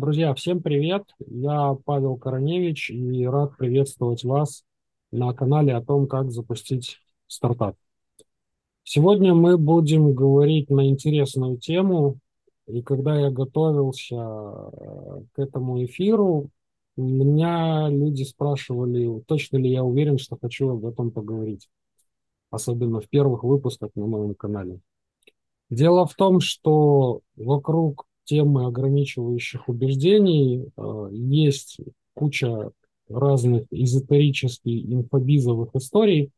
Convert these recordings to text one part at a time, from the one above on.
Друзья, всем привет! Я Павел Короневич и рад приветствовать вас на канале о том, как запустить стартап. Сегодня мы будем говорить на интересную тему, и когда я готовился э, к этому эфиру, меня люди спрашивали, точно ли я уверен, что хочу об этом поговорить, особенно в первых выпусках на моем канале. Дело в том, что вокруг темы ограничивающих убеждений э, есть куча разных эзотерических инфобизовых историй.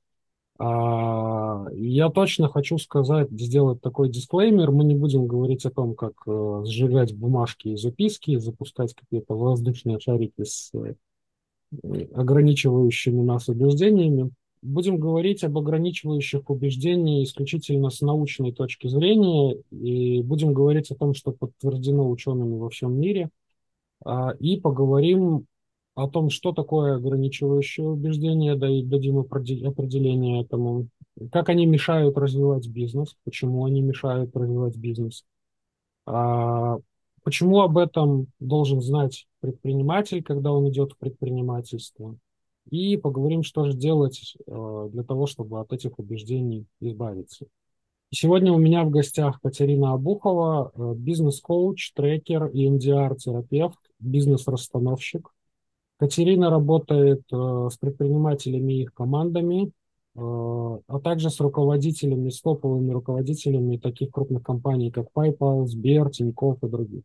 А, я точно хочу сказать, сделать такой дисклеймер. Мы не будем говорить о том, как э, сжигать бумажки и записки, запускать какие-то воздушные шарики с э, ограничивающими нас убеждениями будем говорить об ограничивающих убеждениях исключительно с научной точки зрения, и будем говорить о том, что подтверждено учеными во всем мире, а, и поговорим о том, что такое ограничивающее убеждение, дадим определение этому, как они мешают развивать бизнес, почему они мешают развивать бизнес, а, почему об этом должен знать предприниматель, когда он идет в предпринимательство, и поговорим, что же делать э, для того, чтобы от этих убеждений избавиться. Сегодня у меня в гостях Катерина Абухова, э, бизнес-коуч, трекер и NDR-терапевт, бизнес-расстановщик. Катерина работает э, с предпринимателями и их командами, а также с руководителями, с топовыми руководителями таких крупных компаний, как PayPal, Сбер, Тинькофф и других.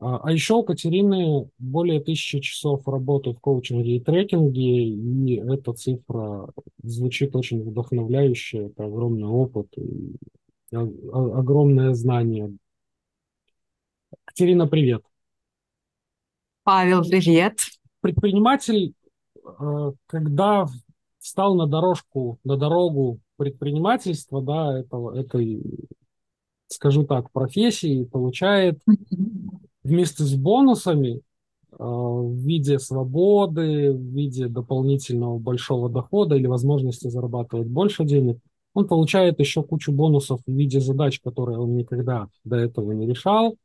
А, а еще у Катерины более тысячи часов работы в коучинге и трекинге, и эта цифра звучит очень вдохновляюще. Это огромный опыт и огромное знание. Катерина, привет. Павел, привет. Предприниматель, а, когда встал на дорожку, на дорогу предпринимательства, да, этого, этой, скажу так, профессии, получает вместе с бонусами э, в виде свободы, в виде дополнительного большого дохода или возможности зарабатывать больше денег, он получает еще кучу бонусов в виде задач, которые он никогда до этого не решал,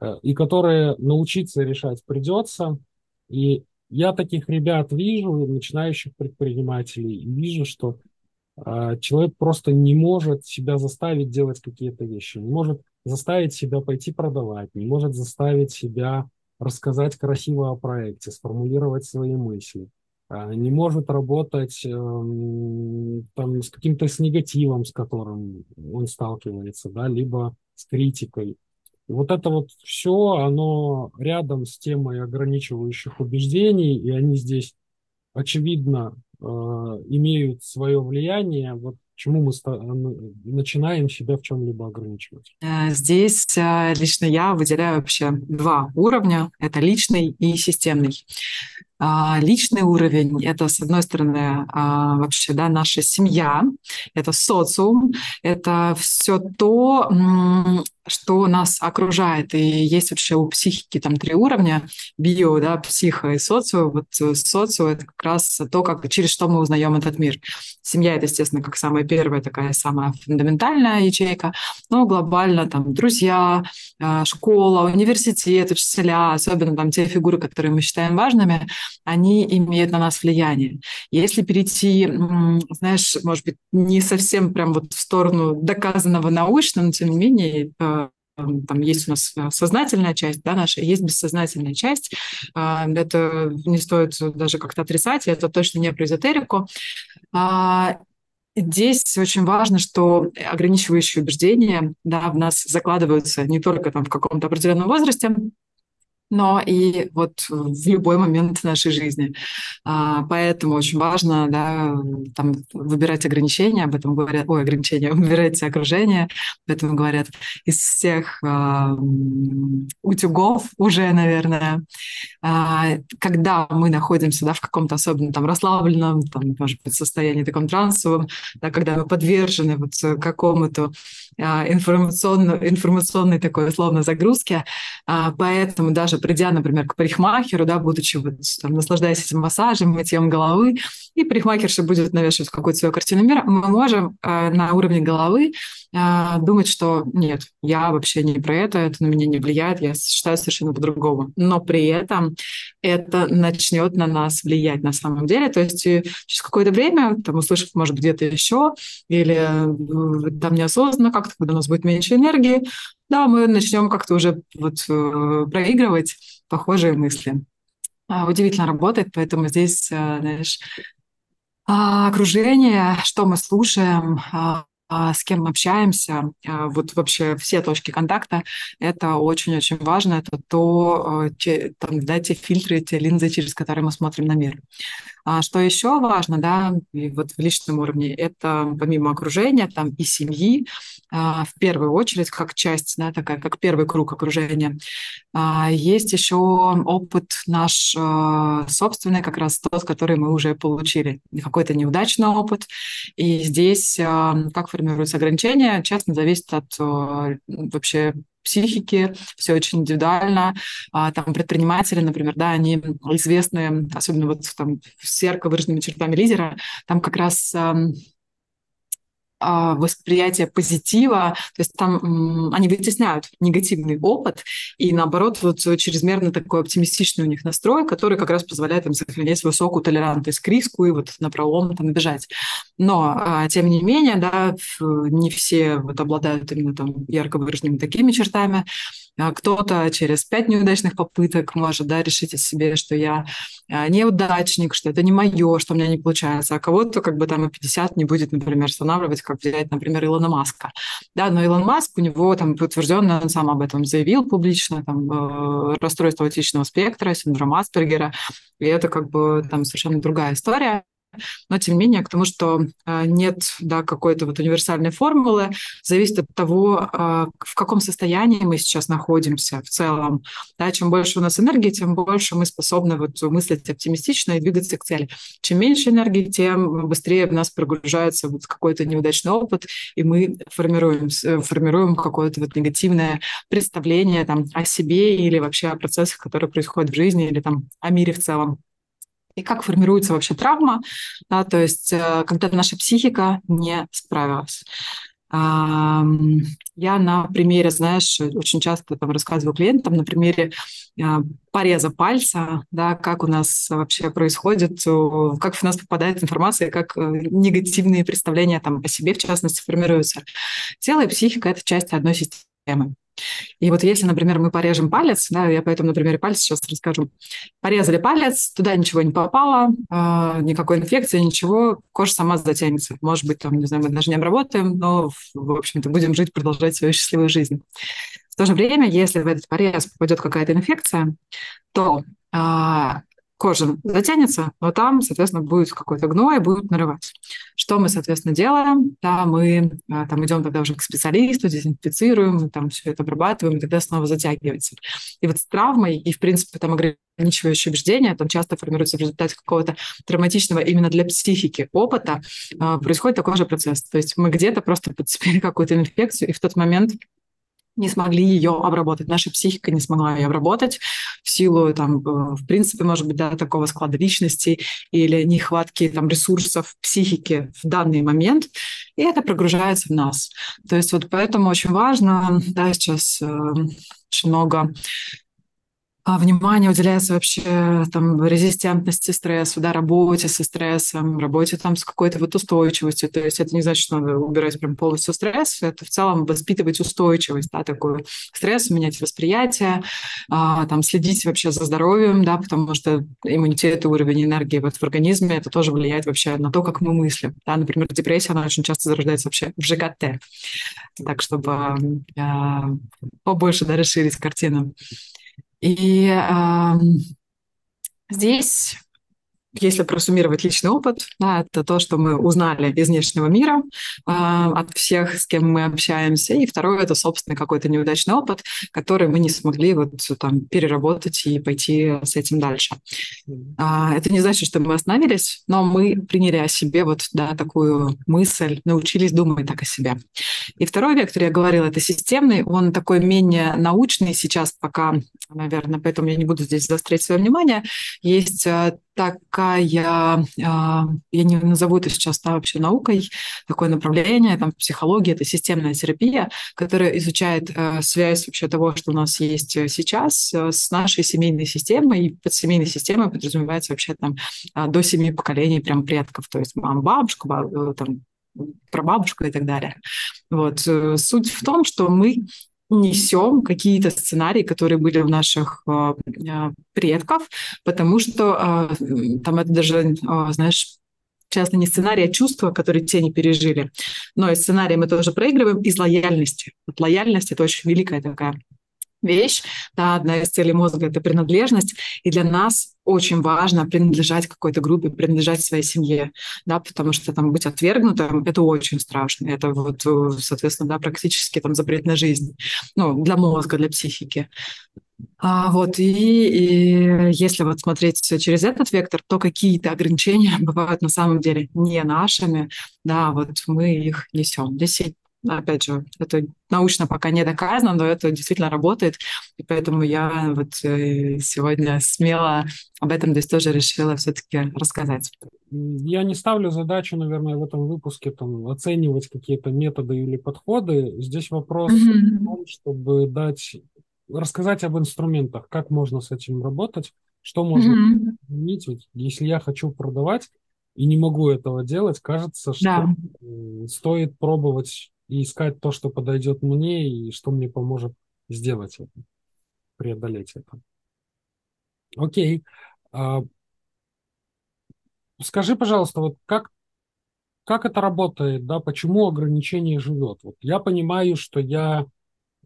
э, и которые научиться решать придется. И я таких ребят вижу, начинающих предпринимателей, и вижу, что э, человек просто не может себя заставить делать какие-то вещи, не может заставить себя пойти продавать, не может заставить себя рассказать красиво о проекте, сформулировать свои мысли, а, не может работать эм, там, с каким-то с негативом, с которым он сталкивается, да, либо с критикой. И вот это вот все, оно рядом с темой ограничивающих убеждений, и они здесь, очевидно, э, имеют свое влияние. Вот Почему мы ну, начинаем себя в чем-либо ограничивать? Э, здесь э, лично я выделяю вообще два уровня. Это личный и системный. А, личный уровень – это, с одной стороны, а, вообще да, наша семья, это социум, это все то, что нас окружает. И есть вообще у психики там три уровня – био, да, психо и социо. Вот э, социо – это как раз то, как, через что мы узнаем этот мир. Семья – это, естественно, как самая первая такая самая фундаментальная ячейка, но глобально там друзья, а, школа, университет, учителя, особенно там те фигуры, которые мы считаем важными – они имеют на нас влияние. Если перейти, знаешь, может быть, не совсем прям вот в сторону доказанного научно, но тем не менее, э, там есть у нас э, сознательная часть, да, наша, есть бессознательная часть. Это не стоит даже как-то отрицать, это точно не про эзотерику. А, здесь очень важно, что ограничивающие убеждения да, в нас закладываются не только там, в каком-то определенном возрасте, но и вот в любой момент нашей жизни. А, поэтому очень важно да, там, выбирать ограничения, об этом говорят, ой, ограничения, выбирать окружение, об этом говорят из всех а, утюгов уже, наверное. А, когда мы находимся да, в каком-то особенно там расслабленном, там, может быть, состоянии таком трансовом, да, когда мы подвержены вот какому-то информационно, информационной такой условно загрузке, поэтому даже придя, например, к парикмахеру, да, будучи вот, там, наслаждаясь этим массажем, мытьем головы, и парикмахерша будет навешивать какую-то свою картину мира, мы можем э, на уровне головы э, думать, что нет, я вообще не про это, это на меня не влияет, я считаю совершенно по-другому. Но при этом это начнет на нас влиять на самом деле. То есть э, через какое-то время, там, услышав, может, где-то еще, или э, там неосознанно как-то, когда у нас будет меньше энергии, да, мы начнем как-то уже вот э, проигрывать похожие мысли. А, удивительно работает, поэтому здесь, знаешь, а, окружение, что мы слушаем, а, с кем мы общаемся, вот вообще все точки контакта, это очень-очень важно, это то, те, там, да, те фильтры, те линзы, через которые мы смотрим на мир. Что еще важно, да, и вот в личном уровне, это помимо окружения, там и семьи, в первую очередь, как часть, да, такая, как первый круг окружения. А, есть еще опыт наш а, собственный, как раз тот, который мы уже получили. Какой-то неудачный опыт. И здесь как формируются ограничения, часто зависит от вообще психики, все очень индивидуально. А, там предприниматели, например, да, они известны, особенно вот там с ярко выраженными чертами лидера, там как раз а, восприятие позитива, то есть там они вытесняют негативный опыт, и наоборот, вот чрезмерно такой оптимистичный у них настрой, который как раз позволяет им сохранять высокую толерантность к риску и вот на пролом там бежать. Но, а, тем не менее, да, не все вот обладают именно там ярко выраженными такими чертами, а кто-то через пять неудачных попыток может да, решить о себе, что я а, неудачник, что это не мое, что у меня не получается, а кого-то как бы там и 50 не будет, например, останавливать, как взять, например, Илона Маска. Да, но Илон Маск, у него там подтвержденно, он сам об этом заявил публично, там, э, расстройство аутичного спектра, синдром Аспергера, и это как бы там совершенно другая история но тем не менее к тому, что а, нет да, какой-то вот универсальной формулы, зависит от того, а, в каком состоянии мы сейчас находимся в целом. Да, чем больше у нас энергии, тем больше мы способны вот мыслить оптимистично и двигаться к цели. Чем меньше энергии, тем быстрее в нас прогружается вот какой-то неудачный опыт, и мы формируем, формируем какое-то вот негативное представление там, о себе или вообще о процессах, которые происходят в жизни, или там о мире в целом и как формируется вообще травма, да, то есть э, когда наша психика не справилась. Я на примере, знаешь, очень часто там рассказываю клиентам на примере а, пореза пальца, да, как у нас вообще происходит, как в нас попадает информация, как э, негативные представления там о себе, в частности, формируются. Тело и психика – это часть одной системы. И вот если, например, мы порежем палец, да, я поэтому на примере пальца сейчас расскажу. Порезали палец, туда ничего не попало, э, никакой инфекции, ничего, кожа сама затянется. Может быть, там, не знаю, мы даже не обработаем, но, в общем-то, будем жить, продолжать свою счастливую жизнь. В то же время, если в этот порез попадет какая-то инфекция, то а, кожа затянется, но там, соответственно, будет какой-то гной, будет нарывать. Что мы, соответственно, делаем? Да, мы а, там идем тогда уже к специалисту, дезинфицируем, там все это обрабатываем, и тогда снова затягивается. И вот с травмой и, в принципе, там ограничивающие убеждения, там часто формируются в результате какого-то травматичного именно для психики опыта, а, происходит такой же процесс. То есть мы где-то просто подцепили какую-то инфекцию, и в тот момент не смогли ее обработать. Наша психика не смогла ее обработать в силу, там, э, в принципе, может быть, да, такого склада личности или нехватки там, ресурсов психики в данный момент, и это прогружается в нас. То есть вот поэтому очень важно, да, сейчас э, очень много а внимание уделяется вообще там резистентности стрессу, да, работе со стрессом, работе там с какой-то вот устойчивостью. То есть это не значит, что надо убирать прям полностью стресс, это в целом воспитывать устойчивость, да, такой стресс, менять восприятие, а, там следить вообще за здоровьем, да, потому что иммунитет и уровень энергии вот в организме, это тоже влияет вообще на то, как мы мыслим. Да, например, депрессия, она очень часто зарождается вообще в ЖКТ. Так, чтобы а, побольше, да, расширить картину. И э, здесь если просуммировать личный опыт, да, это то, что мы узнали из внешнего мира, э, от всех, с кем мы общаемся. И второе – это, собственно, какой-то неудачный опыт, который мы не смогли вот там переработать и пойти с этим дальше. А, это не значит, что мы остановились, но мы приняли о себе вот, да, такую мысль, научились думать так о себе. И второй вектор, я говорила, это системный, он такой менее научный сейчас пока, наверное, поэтому я не буду здесь заострять свое внимание. Есть э, такая, я не назову это сейчас да, вообще наукой, такое направление, там психология, это системная терапия, которая изучает э, связь вообще того, что у нас есть э, сейчас э, с нашей семейной системой, и под семейной системой подразумевается вообще там до семи поколений прям предков, то есть мама, бабушка, баб, там, прабабушка и так далее. Вот. Суть в том, что мы несем какие-то сценарии, которые были у наших э, предков, потому что э, там это даже, э, знаешь, часто не сценарий, а чувства, которые те не пережили. Но и сценарий мы тоже проигрываем из лояльности. Вот лояльность – это очень великая такая вещь. Да, одна из целей мозга – это принадлежность. И для нас очень важно принадлежать какой-то группе, принадлежать своей семье, да, потому что там быть отвергнутым – это очень страшно. Это вот, соответственно, да, практически там запрет на жизнь. Ну, для мозга, для психики. А, вот, и, и если вот смотреть через этот вектор, то какие-то ограничения бывают на самом деле не нашими, да, вот мы их несем. Здесь опять же, это научно пока не доказано, но это действительно работает, и поэтому я вот э, сегодня смело об этом здесь тоже решила все-таки рассказать. Я не ставлю задачу, наверное, в этом выпуске там, оценивать какие-то методы или подходы. Здесь вопрос mm-hmm. в том, чтобы дать, рассказать об инструментах, как можно с этим работать, что можно mm-hmm. изменить. Ведь если я хочу продавать и не могу этого делать, кажется, что да. стоит пробовать и искать то, что подойдет мне и что мне поможет сделать это, преодолеть это. Окей. А, скажи, пожалуйста, вот как, как это работает, да, почему ограничение живет? Вот я понимаю, что я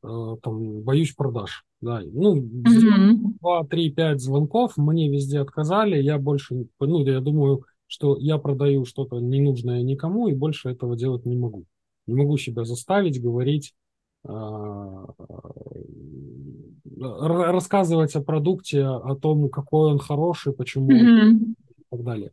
э, там боюсь продаж, да, ну, mm-hmm. 2, 3, 5 звонков, мне везде отказали, я больше, ну, я думаю, что я продаю что-то ненужное никому и больше этого делать не могу. Не могу себя заставить говорить, а, рассказывать о продукте, о том, какой он хороший, почему mm-hmm. и так далее.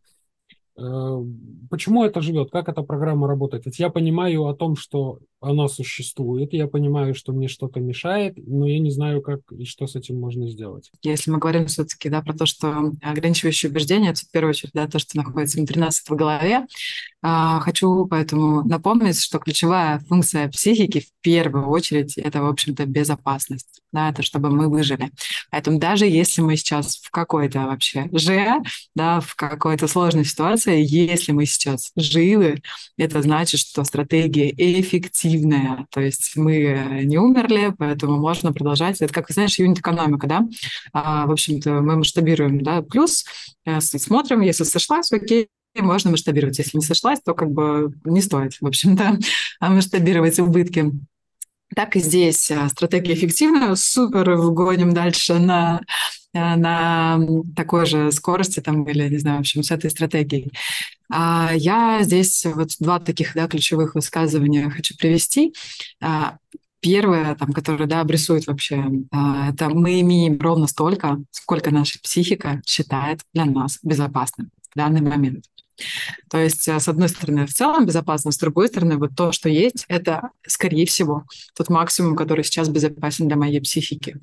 Э, почему это живет? Как эта программа работает? Ведь я понимаю о том, что она существует, я понимаю, что мне что-то мешает, но я не знаю, как и что с этим можно сделать. Если мы говорим все-таки да, про то, что ограничивающие убеждения, это в первую очередь да, то, что находится внутри нас в голове, а, хочу поэтому напомнить, что ключевая функция психики в первую очередь это, в общем-то, безопасность. Да, это чтобы мы выжили. Поэтому даже если мы сейчас в какой-то вообще же, да, в какой-то сложной ситуации, если мы сейчас живы, это значит, что стратегия эффективная. То есть мы не умерли, поэтому можно продолжать. Это как, знаешь, юнит-экономика, да? А, в общем-то, мы масштабируем, да, плюс, э, смотрим, если сошлась, окей, можно масштабировать. Если не сошлась, то как бы не стоит, в общем-то, масштабировать убытки. Так и здесь а, стратегия эффективная, супер, вгоним дальше на, а, на такой же скорости там или, не знаю, в общем, с этой стратегией. А я здесь вот два таких да, ключевых высказывания хочу привести. Первое, там, которое да, обрисует вообще, это мы имеем ровно столько, сколько наша психика считает для нас безопасным в данный момент. То есть, э, с одной стороны, в целом безопасно, с другой стороны, вот то, что есть, это, скорее всего, тот максимум, который сейчас безопасен для моей психики.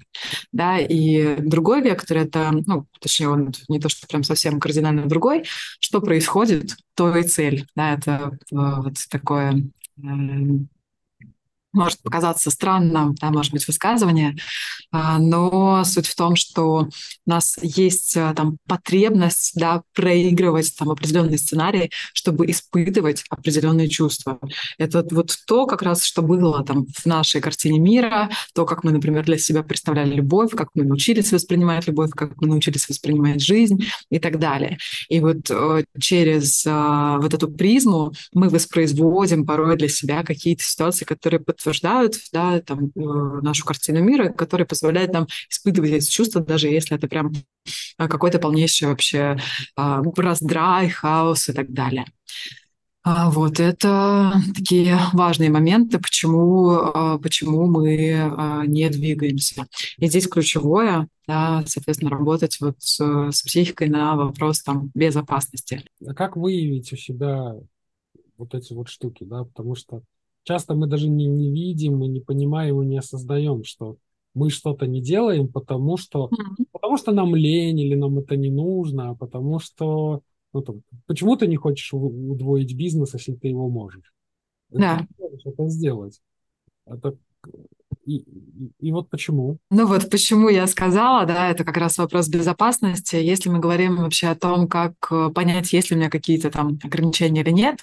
Да, и другой вектор — это, ну, точнее, он не то, что прям совсем кардинально другой, что происходит, то и цель. Да, это э, вот такое может показаться странным, да, может быть, высказывание, а, но суть в том, что у нас есть а, там потребность да, проигрывать там определенные сценарии, чтобы испытывать определенные чувства. Это вот то, как раз, что было там в нашей картине мира, то, как мы, например, для себя представляли любовь, как мы научились воспринимать любовь, как мы научились воспринимать жизнь и так далее. И вот э, через э, вот эту призму мы воспроизводим порой для себя какие-то ситуации, которые под подтверждают да, там, нашу картину мира, которые позволяют нам испытывать эти чувства, даже если это прям какой-то полнейший вообще раздрай, хаос и так далее. А, вот это такие важные моменты, почему, а, почему мы а, не двигаемся. И здесь ключевое, да, соответственно, работать вот с, с психикой на вопрос там, безопасности. А как выявить у себя вот эти вот штуки, да, потому что часто мы даже не, не видим и не понимаем и не осознаем, что мы что-то не делаем, потому что, mm-hmm. потому что нам лень или нам это не нужно, а потому что ну, там, почему ты не хочешь удвоить бизнес, если ты его можешь? Да. Можешь это сделать. Это и, и, вот почему. Ну вот почему я сказала, да, это как раз вопрос безопасности. Если мы говорим вообще о том, как э, понять, есть ли у меня какие-то там ограничения или нет,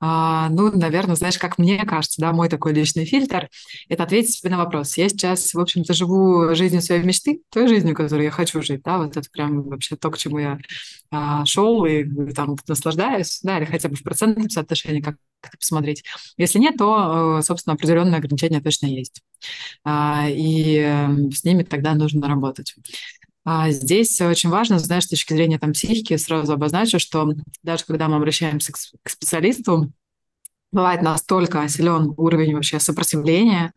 а, ну, наверное, знаешь, как мне кажется, да, мой такой личный фильтр — это ответить себе на вопрос. Я сейчас, в общем-то, живу жизнью своей мечты, той жизнью, которую я хочу жить, да, вот это прям вообще то, к чему я а, шел и там наслаждаюсь, да, или хотя бы в процентном соотношении, как посмотреть. Если нет, то, э, собственно, определенные ограничения точно есть. А, и эм, с ними тогда нужно работать. А здесь очень важно, знаешь, с точки зрения там, психики, сразу обозначу, что даже когда мы обращаемся к, к специалисту, бывает настолько силен уровень вообще сопротивления,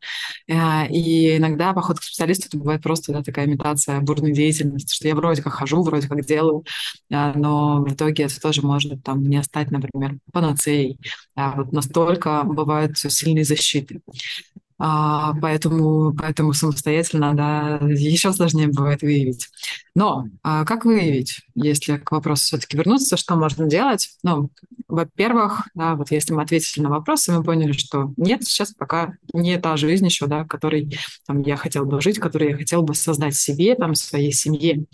э, и иногда поход к специалисту это бывает просто да, такая имитация бурной деятельности, что я вроде как хожу, вроде как делаю, э, но в итоге это тоже может там не стать, например, панацеей. Вот настолько бывают сильные защиты. А, поэтому, поэтому самостоятельно, да, еще сложнее бывает выявить. Но а как выявить, если к вопросу все-таки вернуться, что можно делать? Ну, во-первых, да, вот если мы ответили на вопросы, мы поняли, что нет, сейчас пока не та жизнь еще, да, которой там, я хотел бы жить, которую я хотел бы создать себе, там, своей семье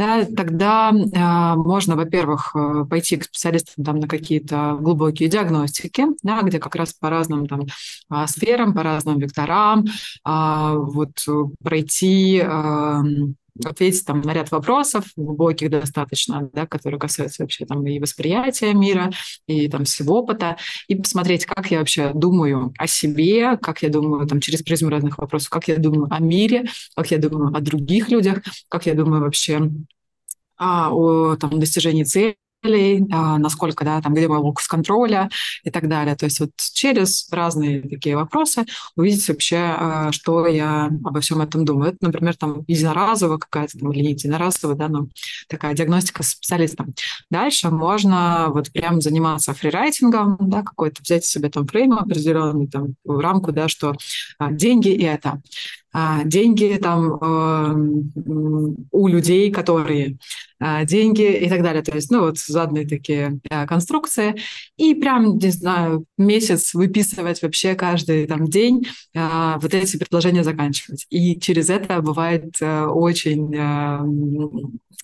да, тогда э, можно, во-первых, э, пойти к специалистам там, на какие-то глубокие диагностики, да, где как раз по разным там, э, сферам, по разным векторам э, вот, пройти э, ответить там на ряд вопросов, глубоких достаточно, да, которые касаются вообще там и восприятия мира, и там всего опыта, и посмотреть, как я вообще думаю о себе, как я думаю там через призму разных вопросов, как я думаю о мире, как я думаю о других людях, как я думаю вообще а, о там, достижении цели, а, насколько, да, там, где мой локус контроля и так далее. То есть вот через разные такие вопросы увидеть вообще, а, что я обо всем этом думаю. Это, например, там единоразовая какая-то там, или не единоразовая, да, но такая диагностика с специалистом. Дальше можно вот прям заниматься фрирайтингом, да, какой-то взять себе там фрейм определенный, там, рамку, да, что а, деньги и это. А, деньги там э, у людей, которые а, деньги и так далее. То есть, ну, вот заданные такие а, конструкции. И прям, не знаю, месяц выписывать вообще каждый там день вот эти предложения заканчивать. И через это бывает э, очень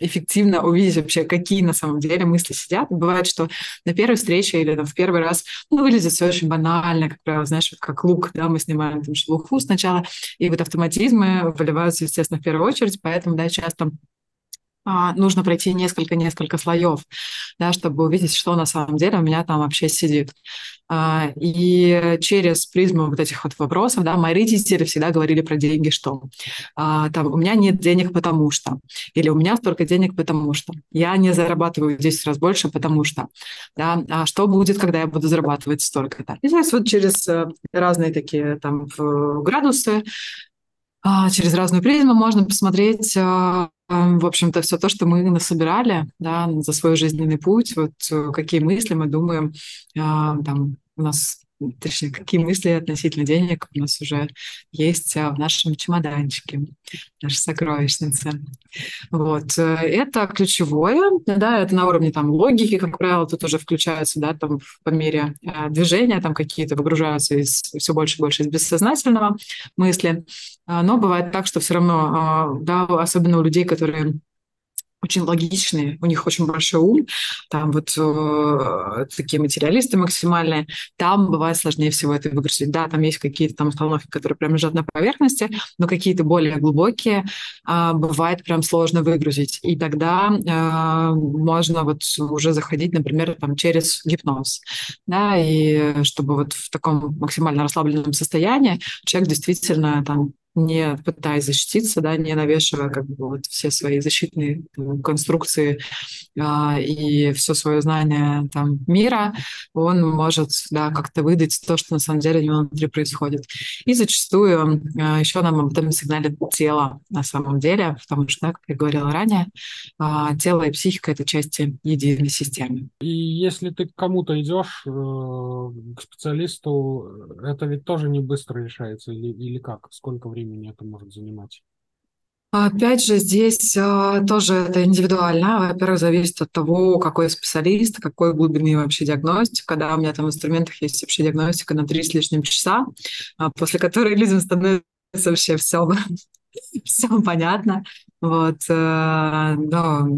эффективно увидеть вообще, какие на самом деле мысли сидят. Бывает, что на первой встрече или там, в первый раз ну, выглядит все очень банально, как правило, знаешь, как лук, да, мы снимаем там шелуху сначала, и вот автоматизмы выливаются, естественно, в первую очередь, поэтому, да, часто а, нужно пройти несколько-несколько слоев, да, чтобы увидеть, что на самом деле у меня там вообще сидит. А, и через призму вот этих вот вопросов, да, мои родители всегда говорили про деньги, что а, там у меня нет денег, потому что, или у меня столько денег, потому что, я не зарабатываю в 10 раз больше, потому что, да, а что будет, когда я буду зарабатывать столько-то. И то есть вот через э, разные такие там градусы через разную призму можно посмотреть в общем-то, все то, что мы насобирали да, за свой жизненный путь, вот э, какие мысли мы думаем, а, там, у нас точнее, какие мысли относительно денег у нас уже есть а, в нашем чемоданчике, наша сокровищница. Вот. Э, это ключевое, да, это на уровне там логики, как правило, тут уже включаются, да, там по мере э, движения там какие-то выгружаются из все больше и больше из бессознательного мысли. А, но бывает так, что все равно, а, да, особенно у людей, которые очень логичные, у них очень большой ум, там вот э, такие материалисты максимальные, там бывает сложнее всего это выгрузить. Да, там есть какие-то там установки, которые прям лежат на поверхности, но какие-то более глубокие э, бывает прям сложно выгрузить. И тогда э, можно вот уже заходить, например, там через гипноз, да, и чтобы вот в таком максимально расслабленном состоянии человек действительно там не пытаясь защититься, да, не навешивая как бы вот все свои защитные там, конструкции а, и все свое знание там мира, он может, да, как-то выдать то, что на самом деле внутри происходит. И зачастую а, еще нам об этом сигналит тело на самом деле, потому что, да, как я говорила ранее, а, тело и психика — это части единой системы. И если ты к кому-то идешь, э, к специалисту, это ведь тоже не быстро решается или, или как? Сколько времени? Времени это может занимать? Опять же, здесь а, тоже это индивидуально. Во-первых, зависит от того, какой специалист, какой глубины вообще диагностика. Когда у меня там в инструментах есть вообще диагностика на три с лишним часа, а, после которой людям становится вообще все, все понятно. Вот, э, но,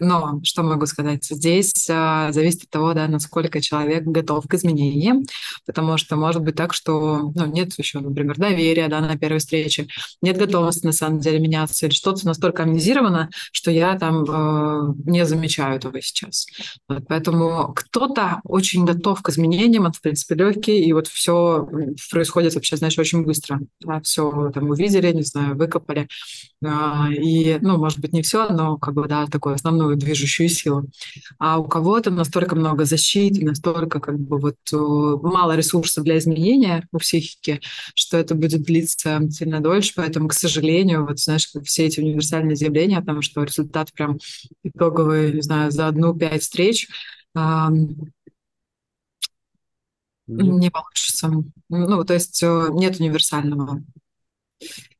но что могу сказать? Здесь э, зависит от того, да, насколько человек готов к изменениям, потому что может быть так, что ну, нет еще, например, доверия да, на первой встрече, нет готовности на самом деле меняться, или что-то настолько амнизировано, что я там э, не замечаю этого сейчас. Вот, поэтому кто-то очень готов к изменениям, он, в принципе, легкий, и вот все происходит вообще, знаешь, очень быстро. Да, все там увидели, не знаю, выкопали, а, и, ну, может быть, не все, но как бы, да, такую основную движущую силу. А у кого-то настолько много защиты, настолько как бы вот мало ресурсов для изменения у психики, что это будет длиться сильно дольше, поэтому, к сожалению, вот, знаешь, все эти универсальные заявления о том, что результат прям итоговый, не знаю, за одну-пять встреч, не получится. Ну, то есть нет универсального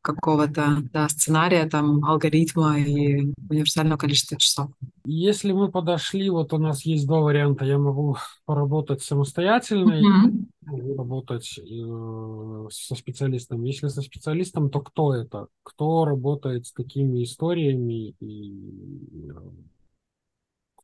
какого-то да, сценария, там, алгоритма и универсального количества часов. Если мы подошли, вот у нас есть два варианта. Я могу поработать самостоятельно mm-hmm. и работать э, со специалистом. Если со специалистом, то кто это? Кто работает с такими историями и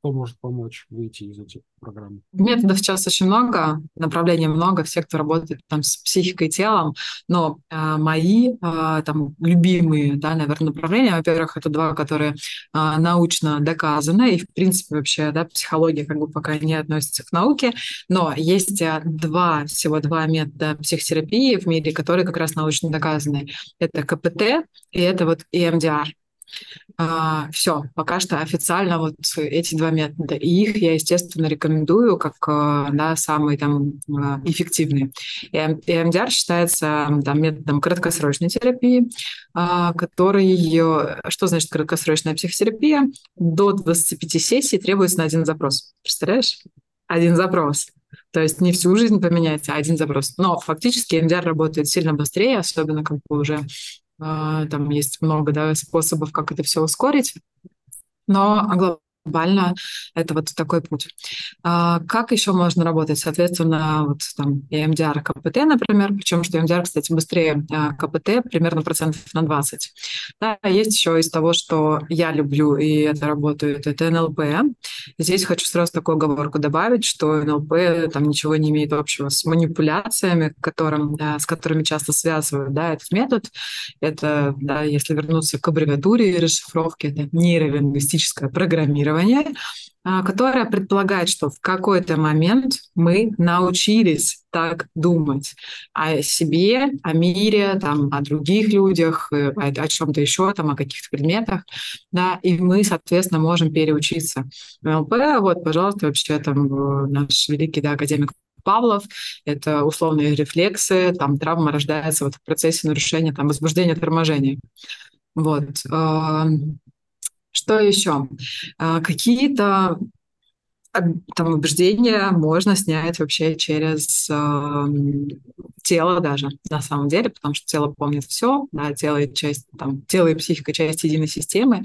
кто может помочь выйти из этих программ? Методов сейчас очень много, направлений много, все, кто работает там с психикой и телом, но э, мои э, там любимые, да, наверное, направления, во-первых, это два, которые э, научно доказаны, и, в принципе, вообще, да, психология как бы пока не относится к науке, но есть два, всего два метода психотерапии в мире, которые как раз научно доказаны. Это КПТ и это вот EMDR. А, все, пока что официально вот эти два метода. И их я, естественно, рекомендую как а, да, самые там а, эффективные. EMDR считается там, методом краткосрочной терапии, который... Что значит краткосрочная психотерапия? До 25 сессий требуется на один запрос. Представляешь? Один запрос. То есть не всю жизнь поменять, а один запрос. Но фактически EMDR работает сильно быстрее, особенно как бы уже а, там есть много да, способов, как это все ускорить. Но глобально это вот такой путь. А, как еще можно работать? Соответственно, вот там EMDR, КПТ, например, причем что EMDR, кстати, быстрее а, КПТ примерно процентов на 20. Да, есть еще из того, что я люблю, и это работает, это НЛП. Здесь хочу сразу такую оговорку добавить, что НЛП там ничего не имеет общего с манипуляциями, которым, с которыми часто связывают да, этот метод. Это, да, если вернуться к аббревиатуре и расшифровке, это нейролингвистическое программирование, а, которая предполагает, что в какой-то момент мы научились так думать о себе, о мире, там, о других людях, э, о, о чем-то еще, там, о каких-то предметах, да, и мы, соответственно, можем переучиться. ЛП, вот, пожалуйста, вообще там э, наш великий да, академик Павлов, это условные рефлексы, там травма рождается вот в процессе нарушения там, возбуждения, торможения. Вот. Что еще? А, какие-то там убеждения можно снять вообще через э, тело даже, на самом деле, потому что тело помнит все, да, тело и часть, там, тело и психика часть единой системы,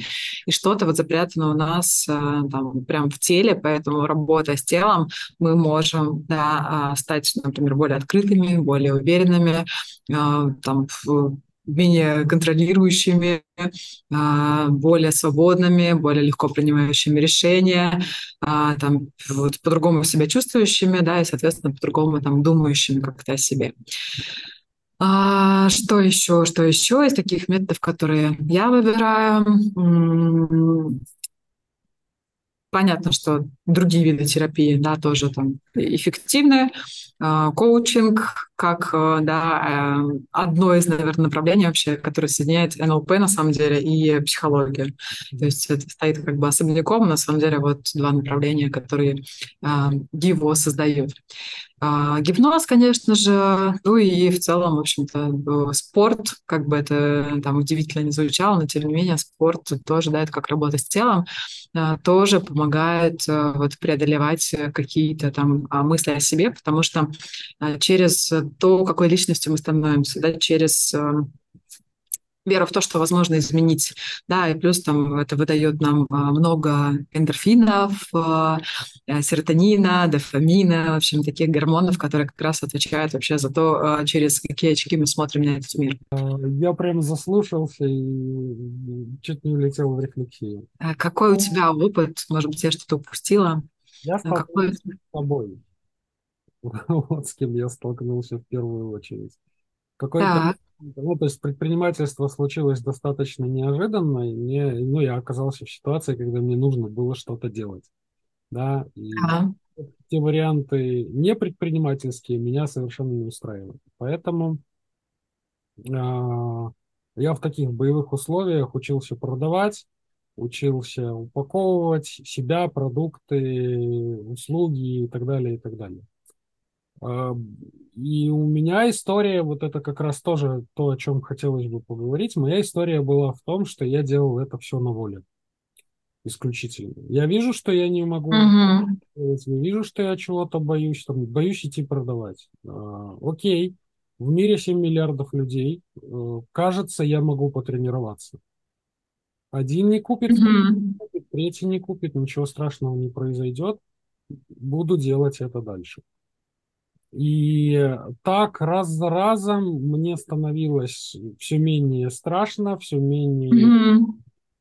и что-то вот запрятано у нас э, там прям в теле, поэтому работая с телом, мы можем, да, стать, например, более открытыми, более уверенными, э, там, менее контролирующими, а, более свободными, более легко принимающими решения, а, там, вот, по-другому себя чувствующими, да, и, соответственно, по-другому там думающими как-то о себе. А, что еще? Что еще из таких методов, которые я выбираю? Понятно, что другие виды терапии, да, тоже там эффективны. А, коучинг как, э, да, э, одно из, наверное, направлений вообще, которое соединяет НЛП на самом деле и психологию. То есть это стоит как бы особняком, на самом деле вот два направления, которые а, его создают. А, гипноз, конечно же, ну и в целом, в общем-то, спорт, как бы это там удивительно не звучало, но тем не менее спорт тоже, да, это как работа с телом, а, тоже помогает а, вот преодолевать какие-то там мысли о себе, потому что через то, какой личностью мы становимся, да, через вера в то, что возможно изменить. Да, и плюс там это выдает нам а, много эндорфинов, а, э, серотонина, дофамина, в общем, таких гормонов, которые как раз отвечают вообще за то, а, через какие очки мы смотрим на этот мир. Я прям заслушался и чуть не улетел в рефлексию. Какой у тебя опыт? Может быть, я что-то упустила? Я столкнулся Какой... с тобой. Вот с кем я столкнулся в первую очередь. Какой-то ну, то есть предпринимательство случилось достаточно неожиданно, и мне, ну, я оказался в ситуации, когда мне нужно было что-то делать, да, и ага. те варианты не предпринимательские меня совершенно не устраивают. Поэтому э, я в таких боевых условиях учился продавать, учился упаковывать себя, продукты, услуги и так далее, и так далее. И у меня история, вот это как раз тоже то, о чем хотелось бы поговорить. Моя история была в том, что я делал это все на воле. Исключительно. Я вижу, что я не могу uh-huh. я вижу, что я чего-то боюсь, там, боюсь идти продавать. А, окей, в мире 7 миллиардов людей. А, кажется, я могу потренироваться. Один не купит, uh-huh. третий не купит, ничего страшного не произойдет. Буду делать это дальше. И так раз за разом мне становилось все менее страшно, все менее...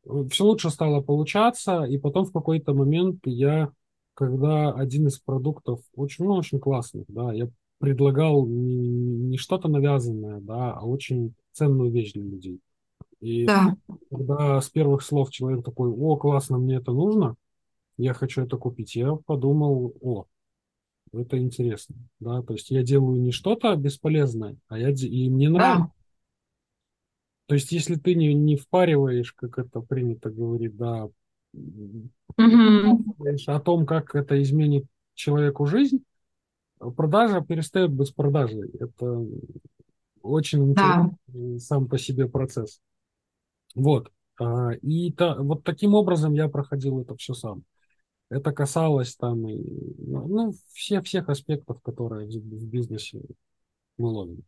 Mm-hmm. Все лучше стало получаться, и потом в какой-то момент я, когда один из продуктов очень, ну, очень классный, да, я предлагал не, не что-то навязанное, да, а очень ценную вещь для людей. И да. когда с первых слов человек такой, о, классно, мне это нужно, я хочу это купить, я подумал, о, это интересно, да, то есть я делаю не что-то бесполезное, а я и мне нравится. Да. То есть если ты не, не впариваешь, как это принято говорить, да, угу. о том, как это изменит человеку жизнь, продажа перестает быть продажей. Это очень интересный да. сам по себе процесс. Вот. А, и та, вот таким образом я проходил это все сам. Это касалось там и, ну, всех, всех аспектов, которые в, в бизнесе мы ловим.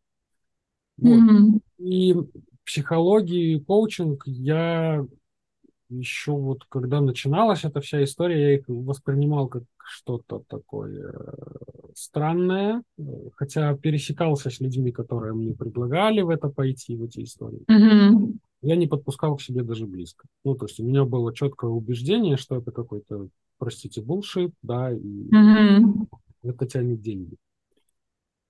Вот. Mm-hmm. И психологию и коучинг я еще вот когда начиналась эта вся история, я их воспринимал как что-то такое э, странное, хотя пересекался с людьми, которые мне предлагали в это пойти, в эти истории. Mm-hmm. Я не подпускал к себе даже близко. Ну, то есть у меня было четкое убеждение, что это какой-то простите, bullshit, да, и mm-hmm. это тянет деньги.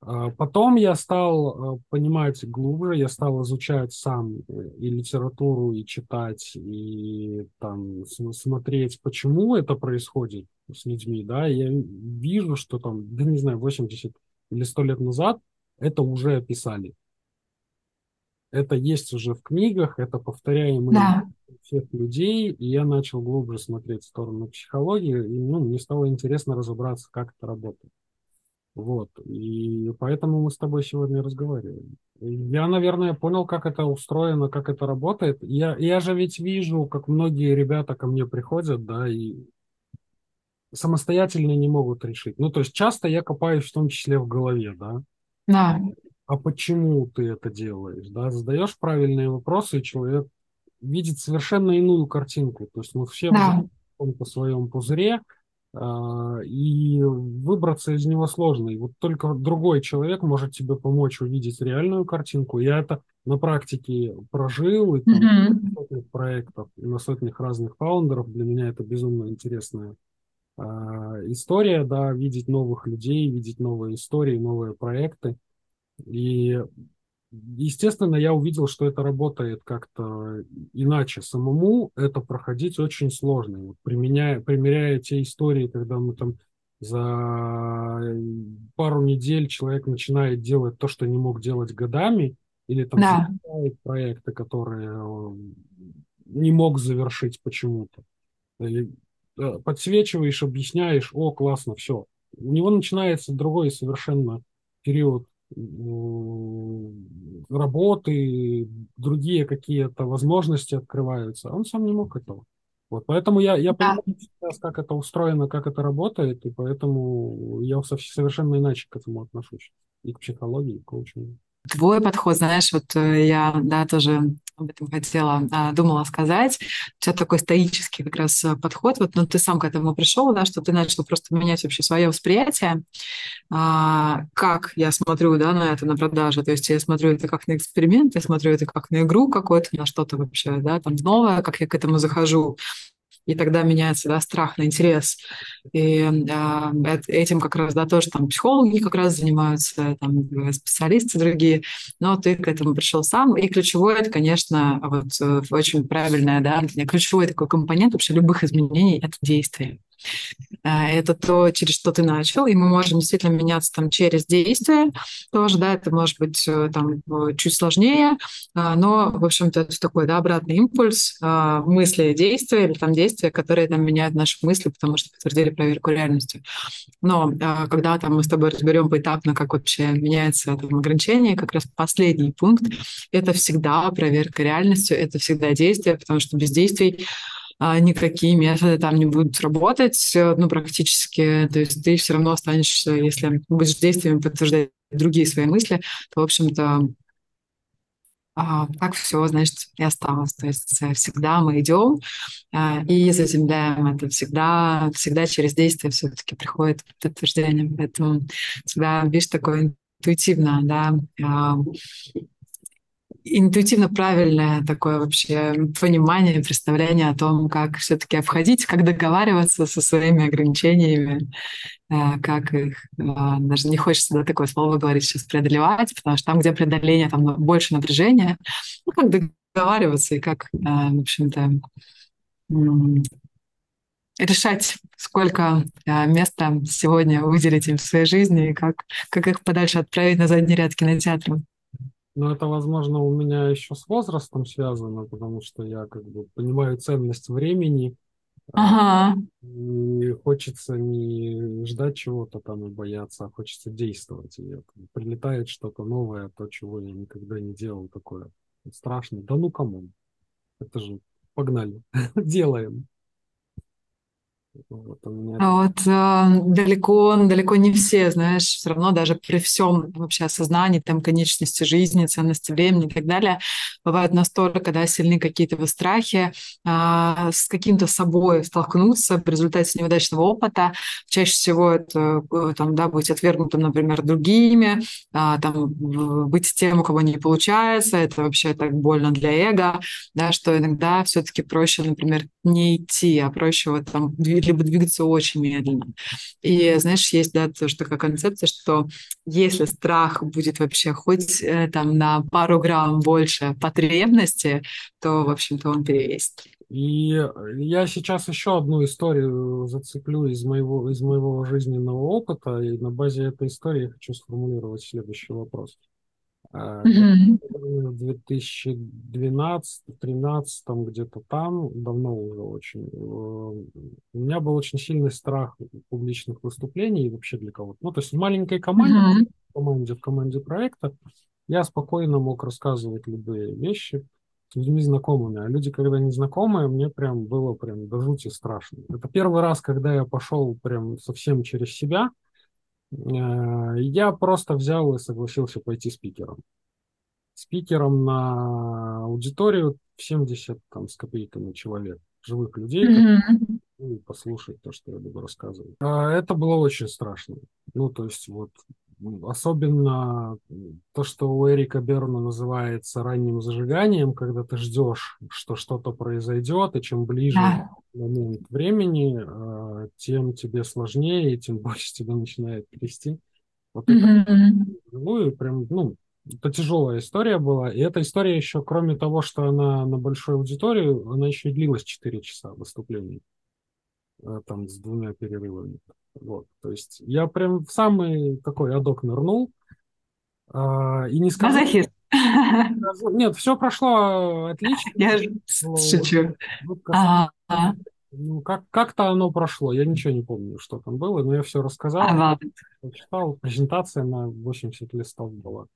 А потом я стал э, понимать глубже, я стал изучать сам э, и литературу, и читать, и там смотреть, почему это происходит с людьми, да, я вижу, что там, да не знаю, 80 или 100 лет назад это уже описали. Это есть уже в книгах, это повторяемые да всех людей, и я начал глубже смотреть в сторону психологии, и ну, мне стало интересно разобраться, как это работает. Вот, и поэтому мы с тобой сегодня разговариваем. Я, наверное, понял, как это устроено, как это работает. Я, я же ведь вижу, как многие ребята ко мне приходят, да, и самостоятельно не могут решить. Ну, то есть часто я копаюсь в том числе в голове, да. Да. А почему ты это делаешь, да? Задаешь правильные вопросы, и человек видит совершенно иную картинку. То есть мы все да. по своем пузыре, а, и выбраться из него сложно. И вот только другой человек может тебе помочь увидеть реальную картинку. Я это на практике прожил, и там mm-hmm. сотнях проектов, и на сотнях разных фаундеров. Для меня это безумно интересная э, история, да, видеть новых людей, видеть новые истории, новые проекты. И, естественно, я увидел, что это работает как-то иначе. Самому это проходить очень сложно. Вот применяя, примеряя те истории, когда мы там за пару недель человек начинает делать то, что не мог делать годами, или там да. проекты, которые не мог завершить почему-то. Или э, подсвечиваешь, объясняешь, о, классно, все. У него начинается другой совершенно период работы, другие какие-то возможности открываются. Он сам не мог этого. Вот, поэтому я, я да. понимаю сейчас, как это устроено, как это работает, и поэтому я совершенно иначе к этому отношусь. И к психологии, и к коучингу твой подход, знаешь, вот э, я, да, тоже об этом хотела, а, думала сказать. У тебя такой стоический как раз э, подход, вот, ну, ты сам к этому пришел, да, что ты начал просто менять вообще свое восприятие, а, как я смотрю, да, на это, на продажи, то есть я смотрю это как на эксперимент, я смотрю это как на игру какую-то, на что-то вообще, да, там новое, как я к этому захожу, и тогда меняется да, страх на интерес. И э, этим как раз, да, тоже там психологи как раз занимаются, там специалисты другие, но ты к этому пришел сам. И ключевое, это, конечно, вот э, очень правильное, да, ключевой такой компонент вообще любых изменений – это действие. Э, это то, через что ты начал, и мы можем действительно меняться там через действия тоже, да, это может быть э, там чуть сложнее, э, но, в общем-то, это такой, да, обратный импульс мысли, действия или там действия, которые там меняют наши мысли, потому что подтвердили проверку реальности. Но когда там мы с тобой разберем поэтапно, как вообще меняется там ограничение, как раз последний пункт, это всегда проверка реальностью, это всегда действие, потому что без действий а, никакие методы там не будут работать, ну, практически. То есть ты все равно останешься, если будешь действиями подтверждать другие свои мысли, то, в общем-то, а, так все, значит, и осталось. То есть всегда мы идем а, и заземляем это. Всегда, всегда через действие все-таки приходит подтверждение. Поэтому всегда, видишь, такое интуитивно, да, интуитивно правильное такое вообще понимание, представление о том, как все-таки обходить, как договариваться со своими ограничениями, э, как их, э, даже не хочется да, такое слово говорить сейчас, преодолевать, потому что там, где преодоление, там больше напряжения, ну, как договариваться и как, э, в общем-то, решать, сколько места сегодня выделить им в своей жизни и как, как их подальше отправить на задний ряд кинотеатра. Но это, возможно, у меня еще с возрастом связано, потому что я как бы понимаю ценность времени. А, ага. И хочется не ждать чего-то там и бояться, а хочется действовать. И прилетает что-то новое, то, чего я никогда не делал, такое страшно. Да ну кому? Это же погнали, делаем. Вот, меня... А вот э, далеко, далеко не все, знаешь, все равно даже при всем вообще осознании там конечности жизни, ценности времени и так далее, бывают настолько, да, сильны какие-то страхи э, с каким-то собой столкнуться в результате неудачного опыта. Чаще всего это э, там, да, быть отвергнутым, например, другими, э, там, быть тем, у кого не получается, это вообще так больно для эго, да, что иногда все-таки проще, например, не идти, а проще вот там либо двигаться очень медленно. И, знаешь, есть, да, тоже такая концепция, что если страх будет вообще хоть э, там на пару грамм больше потребности, то, в общем-то, он перевесит. И я сейчас еще одну историю зацеплю из моего, из моего жизненного опыта, и на базе этой истории я хочу сформулировать следующий вопрос. Mm-hmm. В 2012-2013 где-то там, давно уже очень, э, у меня был очень сильный страх публичных выступлений вообще для кого-то. Ну, то есть в маленькой команде, mm-hmm. в команде, в команде проекта я спокойно мог рассказывать любые вещи с людьми знакомыми. А люди, когда незнакомые, мне прям было прям до жути страшно. Это первый раз, когда я пошел прям совсем через себя – я просто взял и согласился пойти спикером. Спикером на аудиторию 70 там, с копейками человек, живых людей, mm-hmm. и послушать то, что я буду рассказывать. А это было очень страшно. Ну, то есть вот особенно то, что у Эрика Берна называется ранним зажиганием, когда ты ждешь, что что-то произойдет, и чем ближе да. момент времени, э, тем тебе сложнее, и тем больше тебя начинает трясти. Вот mm-hmm. это, ну, и прям, ну, это тяжелая история была. И эта история еще, кроме того, что она на большую аудиторию, она еще и длилась 4 часа выступлений. Э, там с двумя перерывами. Вот, то есть я прям в самый такой адок нырнул. А, и не сказал... Мазохист. Нет, все прошло отлично. Я шучу. Ну, как, как-то оно прошло. Я ничего не помню, что там было, но я все рассказал. А, Читал. Презентация на 80 листов была.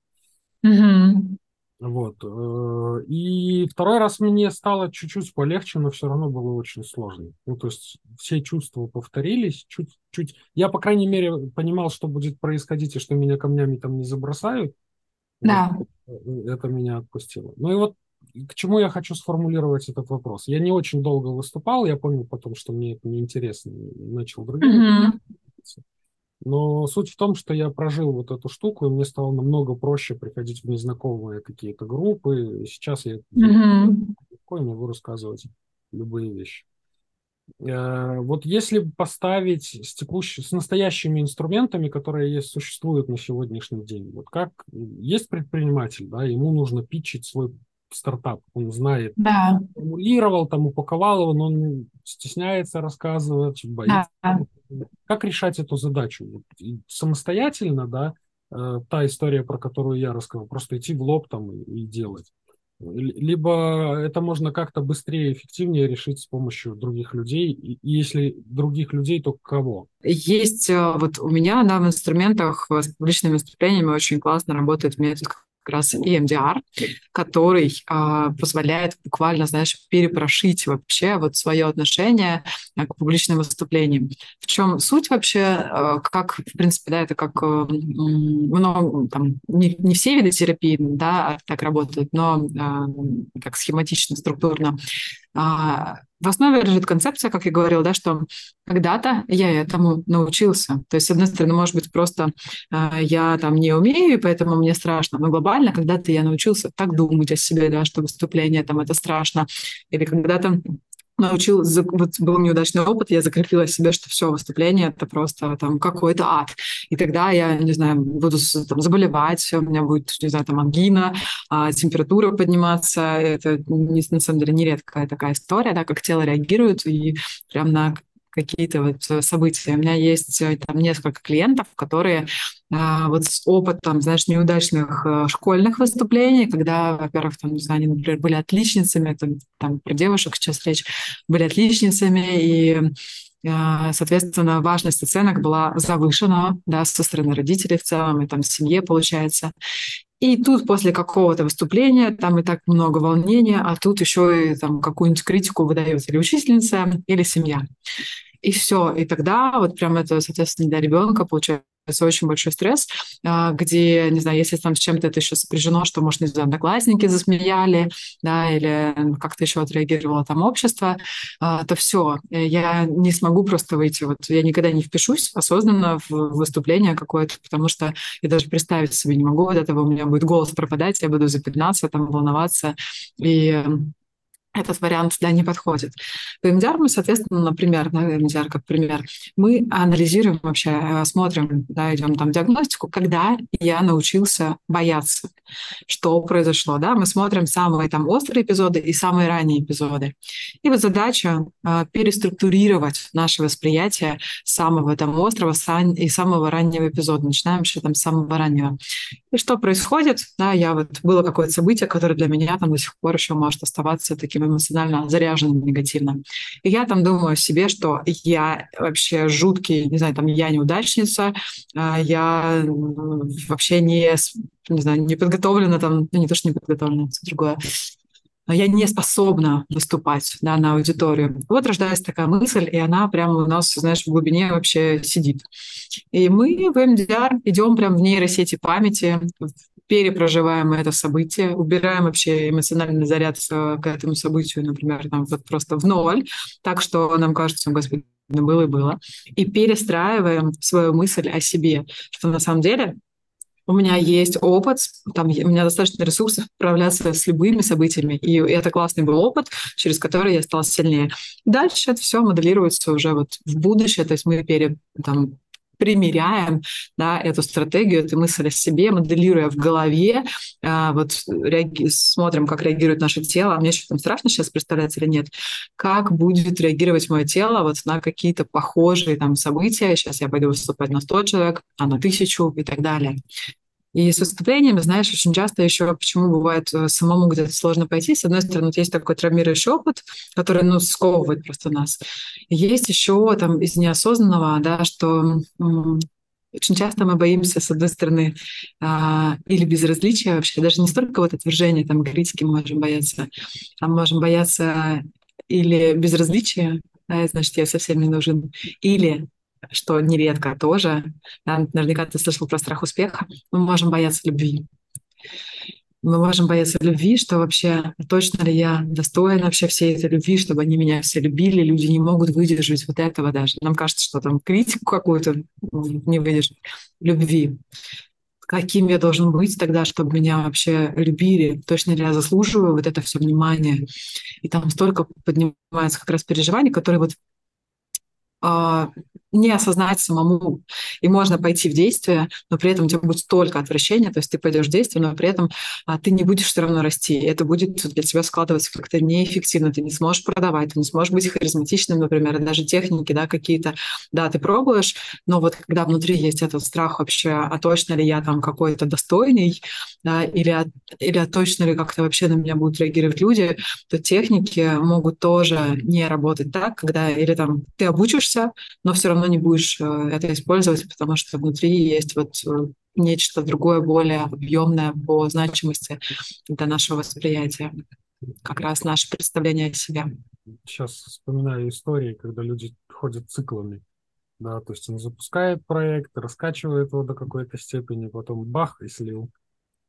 Угу. Вот. Э, и второй раз мне стало чуть-чуть полегче, но все равно было очень сложно. Ну, то есть все чувства повторились чуть-чуть. Я, по крайней мере, понимал, что будет происходить, и что меня камнями там не забросают. Да. Вот. Э, это меня отпустило. Ну и вот к чему я хочу сформулировать этот вопрос. Я не очень долго выступал, я понял потом, что мне это неинтересно, начал другим. Mm-hmm. Но суть в том, что я прожил вот эту штуку, и мне стало намного проще приходить в незнакомые какие-то группы. И сейчас я mm-hmm. легко могу рассказывать любые вещи. Э, вот если поставить с, текущими, с настоящими инструментами, которые есть, существуют на сегодняшний день, вот как есть предприниматель, да, ему нужно питчить свой стартап, он знает, да. формулировал, там упаковал его, но он стесняется рассказывать, боится. Да. Как решать эту задачу? Самостоятельно, да, э, та история, про которую я рассказал, просто идти в лоб там и, делать. Либо это можно как-то быстрее, эффективнее решить с помощью других людей. И если других людей, то кого? Есть э, вот у меня да, в инструментах с публичными выступлениями очень классно работает метод раз EMDR, который а, позволяет буквально, знаешь, перепрошить вообще вот свое отношение а, к публичным выступлениям. В чем суть вообще, а, как, в принципе, да, это как много, там, не, не все виды терапии, да, так работают, но а, как схематично, структурно. А, в основе лежит концепция, как я говорила, да, что когда-то я этому научился. То есть, с одной стороны, может быть, просто э, я там не умею, и поэтому мне страшно. Но глобально когда-то я научился так думать о себе, да, что выступление там это страшно. Или когда-то научил, вот был неудачный опыт, я закрепила себе, что все, выступление это просто там какой-то ад. И тогда я, не знаю, буду там, заболевать, у меня будет, не знаю, там ангина, а, температура подниматься. Это не, на самом деле нередкая такая история, да, как тело реагирует, и прям на какие-то вот э, события. У меня есть э, там несколько клиентов, которые а, вот с опытом, знаешь, неудачных э, школьных выступлений, когда, во-первых, там, не знаю, они, например, были отличницами, это, там про девушек сейчас речь, были отличницами, и Соответственно, важность оценок была завышена да, со стороны родителей в целом, и там семье, получается. И тут после какого-то выступления там и так много волнения, а тут еще и там какую-нибудь критику выдает или учительница, или семья. И все. И тогда вот прям это, соответственно, для ребенка получается очень большой стресс, а, где, не знаю, если там с чем-то это еще сопряжено, что, может, не знаю, одноклассники засмеяли, да, или как-то еще отреагировало там общество, а, то все, я не смогу просто выйти. Вот я никогда не впишусь осознанно в выступление какое-то, потому что я даже представить себе не могу, от этого у меня будет голос пропадать, я буду запятнаться, там, волноваться, и этот вариант да, не подходит. По MDR мы, соответственно, например, на MDR как пример, мы анализируем вообще, э, смотрим, да, идем там диагностику, когда я научился бояться, что произошло, да, мы смотрим самые там острые эпизоды и самые ранние эпизоды. И вот задача э, переструктурировать наше восприятие самого там острого и самого раннего эпизода. Начинаем еще там с самого раннего. И что происходит? Да, я вот было какое-то событие, которое для меня там до сих пор еще может оставаться таким таким эмоционально заряженным негативно. И я там думаю о себе, что я вообще жуткий, не знаю, там я неудачница, а, я вообще не, не знаю, не подготовлена там, ну не то, что не подготовлена, это другое, я не способна выступать да, на аудиторию. Вот рождается такая мысль, и она прямо у нас, знаешь, в глубине вообще сидит. И мы в MDR идем прямо в нейросети памяти, перепроживаем это событие, убираем вообще эмоциональный заряд к этому событию, например, там вот просто в ноль, так что нам кажется, господи, было и было, и перестраиваем свою мысль о себе, что на самом деле у меня есть опыт, там, у меня достаточно ресурсов справляться с любыми событиями, и это классный был опыт, через который я стала сильнее. Дальше это все моделируется уже вот в будущее, то есть мы пере, там, примеряем да, эту стратегию, эту мысль о себе, моделируя в голове, а, вот реаги- смотрим, как реагирует наше тело. А мне там страшно сейчас представлять или нет, как будет реагировать мое тело вот на какие-то похожие там события. Сейчас я пойду выступать на 100 человек, а на тысячу и так далее. И с выступлениями, знаешь, очень часто еще почему бывает э, самому где-то сложно пойти. С одной стороны, вот есть такой травмирующий опыт, который, ну, сковывает просто нас. И есть еще там из неосознанного, да, что очень часто мы боимся, с одной стороны, а, или безразличия вообще, даже не столько вот отвержения, там, критики мы можем бояться, а мы можем бояться или безразличия, да, значит, я совсем не нужен, или что нередко тоже, наверняка ты слышал про страх успеха, мы можем бояться любви. Мы можем бояться любви, что вообще точно ли я достоин вообще всей этой любви, чтобы они меня все любили. Люди не могут выдержать вот этого даже. Нам кажется, что там критику какую-то не выдержать. Любви. Каким я должен быть тогда, чтобы меня вообще любили? Точно ли я заслуживаю вот это все внимание? И там столько поднимается как раз переживаний, которые вот а, не осознать самому. И можно пойти в действие, но при этом у тебя будет столько отвращения, то есть ты пойдешь в действие, но при этом а, ты не будешь все равно расти. Это будет для тебя складываться как-то неэффективно. Ты не сможешь продавать, ты не сможешь быть харизматичным, например, даже техники да, какие-то. Да, ты пробуешь, но вот когда внутри есть этот страх вообще, а точно ли я там какой-то достойный, да, или, а, или а точно ли как-то вообще на меня будут реагировать люди, то техники могут тоже не работать так, когда или там ты обучишься, но все равно равно не будешь э, это использовать, потому что внутри есть вот э, нечто другое, более объемное по значимости для нашего восприятия. Как раз наше представление о себе. Сейчас вспоминаю истории, когда люди ходят циклами. Да, то есть он запускает проект, раскачивает его до какой-то степени, потом бах и слил.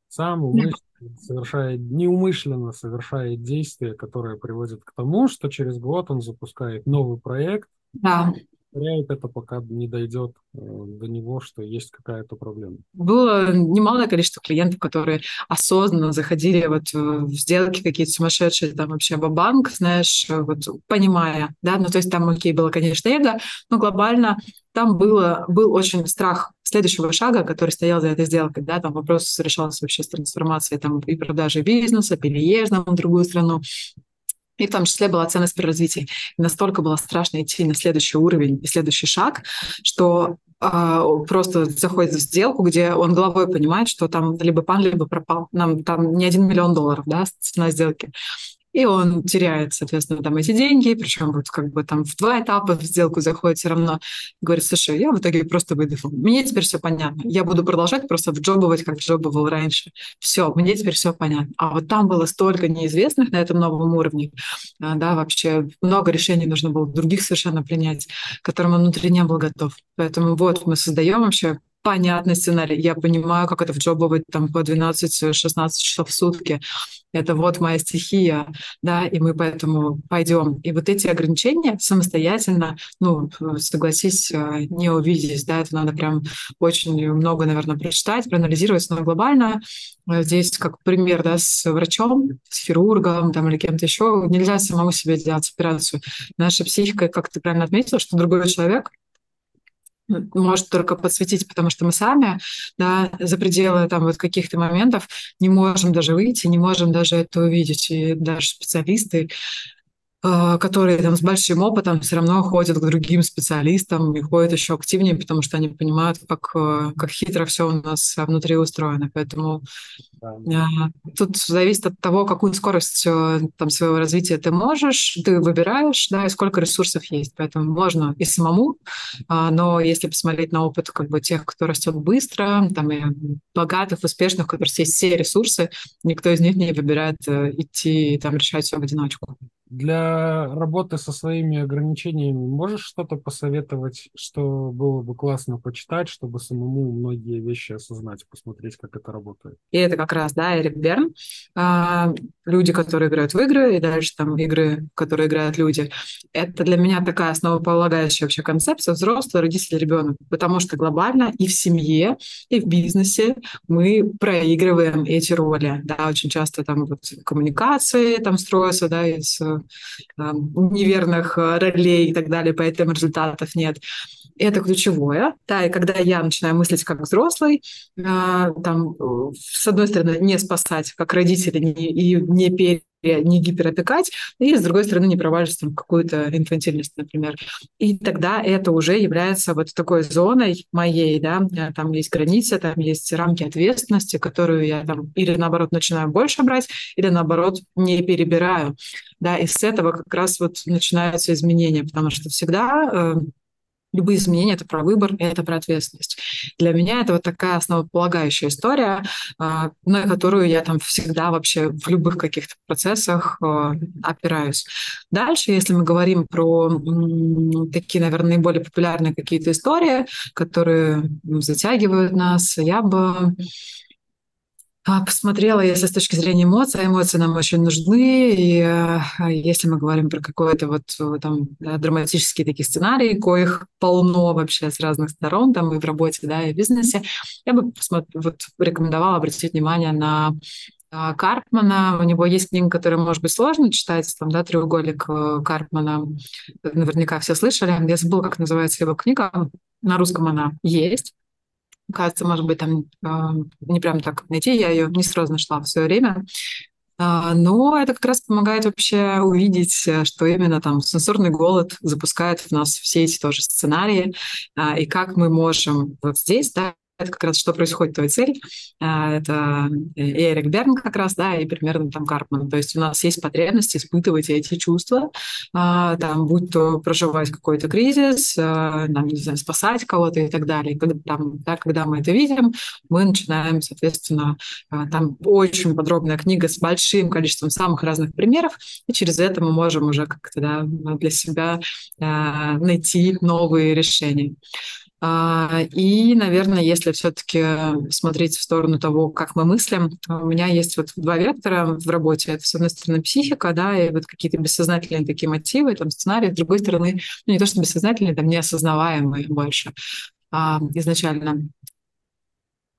Сам умышленно совершает, неумышленно совершает действия, которые приводят к тому, что через год он запускает новый проект, да повторяет это, пока не дойдет э, до него, что есть какая-то проблема. Было немалое количество клиентов, которые осознанно заходили вот в сделки какие-то сумасшедшие, там вообще банк, знаешь, вот понимая, да, ну то есть там, окей, было, конечно, эго, но глобально там было, был очень страх следующего шага, который стоял за этой сделкой, да, там вопрос решался вообще с трансформацией там и продажи бизнеса, переездом в другую страну, и в том числе была ценность при развитии. И настолько было страшно идти на следующий уровень и следующий шаг, что э, просто заходит в сделку, где он головой понимает, что там либо пан, либо пропал. Нам там не один миллион долларов, да, цена сделки и он теряет, соответственно, там эти деньги, причем вот как бы там в два этапа в сделку заходит все равно, говорит, слушай, я в итоге просто выйду. Мне теперь все понятно. Я буду продолжать просто вджобывать, как джобовал раньше. Все, мне теперь все понятно. А вот там было столько неизвестных на этом новом уровне, а, да, вообще много решений нужно было других совершенно принять, к которым он внутри не был готов. Поэтому вот мы создаем вообще понятный сценарий. Я понимаю, как это вджобывать там по 12-16 часов в сутки. Это вот моя стихия, да, и мы поэтому пойдем. И вот эти ограничения самостоятельно, ну, согласись, э, не увидеть, да, это надо прям очень много, наверное, прочитать, проанализировать, но глобально э, здесь как пример, да, с врачом, с хирургом там или кем-то еще, нельзя самому себе делать операцию. Наша психика, как ты правильно отметила, что другой человек может только подсветить, потому что мы сами да, за пределы там, вот каких-то моментов не можем даже выйти, не можем даже это увидеть. И даже специалисты которые там с большим опытом все равно ходят к другим специалистам и ходят еще активнее, потому что они понимают, как, э, как хитро все у нас внутри устроено. Поэтому да. Э, тут зависит от того, какую скорость там, своего развития ты можешь, ты выбираешь, да, и сколько ресурсов есть. Поэтому можно и самому, а, но если посмотреть на опыт как бы тех, кто растет быстро, там и богатых, успешных, у которых есть все ресурсы, никто из них не выбирает идти там решать все в одиночку. Для работы со своими ограничениями можешь что-то посоветовать, что было бы классно почитать, чтобы самому многие вещи осознать, посмотреть, как это работает? И это как раз, да, Эрик Берн, а, люди, которые играют в игры, и дальше там игры, в которые играют люди. Это для меня такая основополагающая вообще концепция взрослый, родитель, ребенок, потому что глобально и в семье, и в бизнесе мы проигрываем эти роли. Да, очень часто там вот коммуникации там строятся, да, из неверных ролей и так далее, поэтому результатов нет это ключевое. Да, и когда я начинаю мыслить как взрослый, а, там, с одной стороны, не спасать как родители не, и не пере не гиперопекать, и, с другой стороны, не проваливаться в какую-то инфантильность, например. И тогда это уже является вот такой зоной моей, да, там есть границы, там есть рамки ответственности, которую я там или, наоборот, начинаю больше брать, или, наоборот, не перебираю, да, и с этого как раз вот начинаются изменения, потому что всегда э, любые изменения — это про выбор, и это про ответственность. Для меня это вот такая основополагающая история, а, на которую я там всегда вообще в любых каких-то процессах а, опираюсь. Дальше, если мы говорим про такие, наверное, наиболее популярные какие-то истории, которые затягивают нас, я бы посмотрела, если с точки зрения эмоций, эмоции нам очень нужны, и а, если мы говорим про какой-то вот э, там да, драматические такие сценарии, коих полно вообще с разных сторон, там и в работе, да, и в бизнесе, я бы вот рекомендовала обратить внимание на а, Карпмана. У него есть книга, которая, может быть, сложно читать, там, да, «Треугольник э, Карпмана». Наверняка все слышали. Я забыла, как называется его книга. На русском она есть кажется, может быть, там а, не прям так найти, я ее не сразу нашла в свое время. А, но это как раз помогает вообще увидеть, э, что именно там сенсорный голод запускает в нас все эти тоже сценарии, а, и как мы можем вот здесь, да, это как раз что происходит твоя цель. А, это Эрик Берн как раз, да, и примерно там Карпман. То есть у нас есть потребность испытывать эти чувства, а, там, будь то проживать какой-то кризис, а, там, не знаю, спасать кого-то и так далее. Когда, там, да, когда мы это видим, мы начинаем, соответственно, там очень подробная книга с большим количеством самых разных примеров, и через это мы можем уже как-то да, для себя найти новые решения. А, и, наверное, если все-таки смотреть в сторону того, как мы мыслим, у меня есть вот два вектора в работе. Это, с одной стороны, психика, да, и вот какие-то бессознательные такие мотивы, там, сценарии. С другой стороны, ну, не то, что бессознательные, там, неосознаваемые больше а, изначально.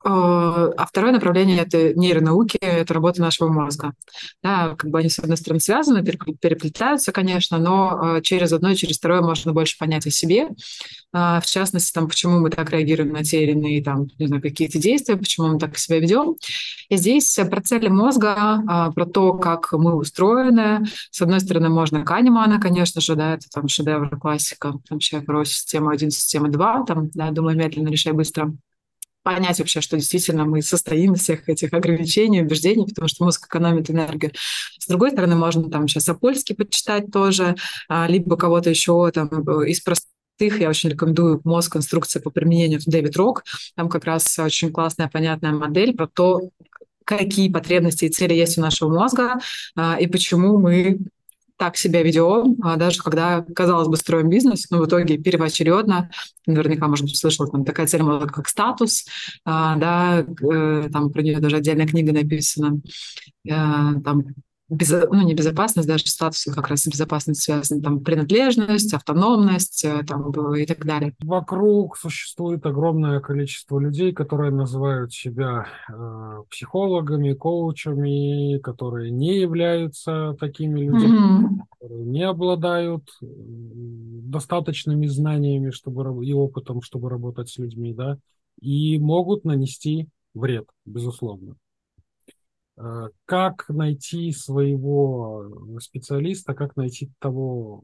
А второе направление — это нейронауки, это работа нашего мозга. Да, как бы они, с одной стороны, связаны, переплетаются, конечно, но через одно и через второе можно больше понять о себе, а, в частности, там, почему мы так реагируем на те или иные там, не знаю, какие-то действия, почему мы так себя ведем. И здесь про цели мозга, про то, как мы устроены. С одной стороны, можно Канемана, конечно же, да, это там шедевр классика, вообще про систему 1, систему 2, там, да, думаю, медленно, решай быстро понять вообще, что действительно мы состоим из всех этих ограничений, убеждений, потому что мозг экономит энергию. С другой стороны, можно там сейчас Апольский почитать тоже, а, либо кого-то еще там из простых я очень рекомендую мозг конструкция по применению Дэвид Рок. Там как раз очень классная, понятная модель про то, какие потребности и цели есть у нашего мозга а, и почему мы так себя ведем, а даже когда, казалось бы, строим бизнес, но в итоге первоочередно, наверняка, может быть, слышал, там такая цель мозга, как статус, а, да, э, там про нее даже отдельная книга написана, э, там без, ну, не безопасность, даже статус как раз с безопасностью связан, там, принадлежность, автономность э, там, и так далее. Вокруг существует огромное количество людей, которые называют себя э, психологами, коучами, которые не являются такими людьми, mm-hmm. которые не обладают достаточными знаниями чтобы, и опытом, чтобы работать с людьми, да, и могут нанести вред, безусловно. Э, как найти своего специалиста, как найти того,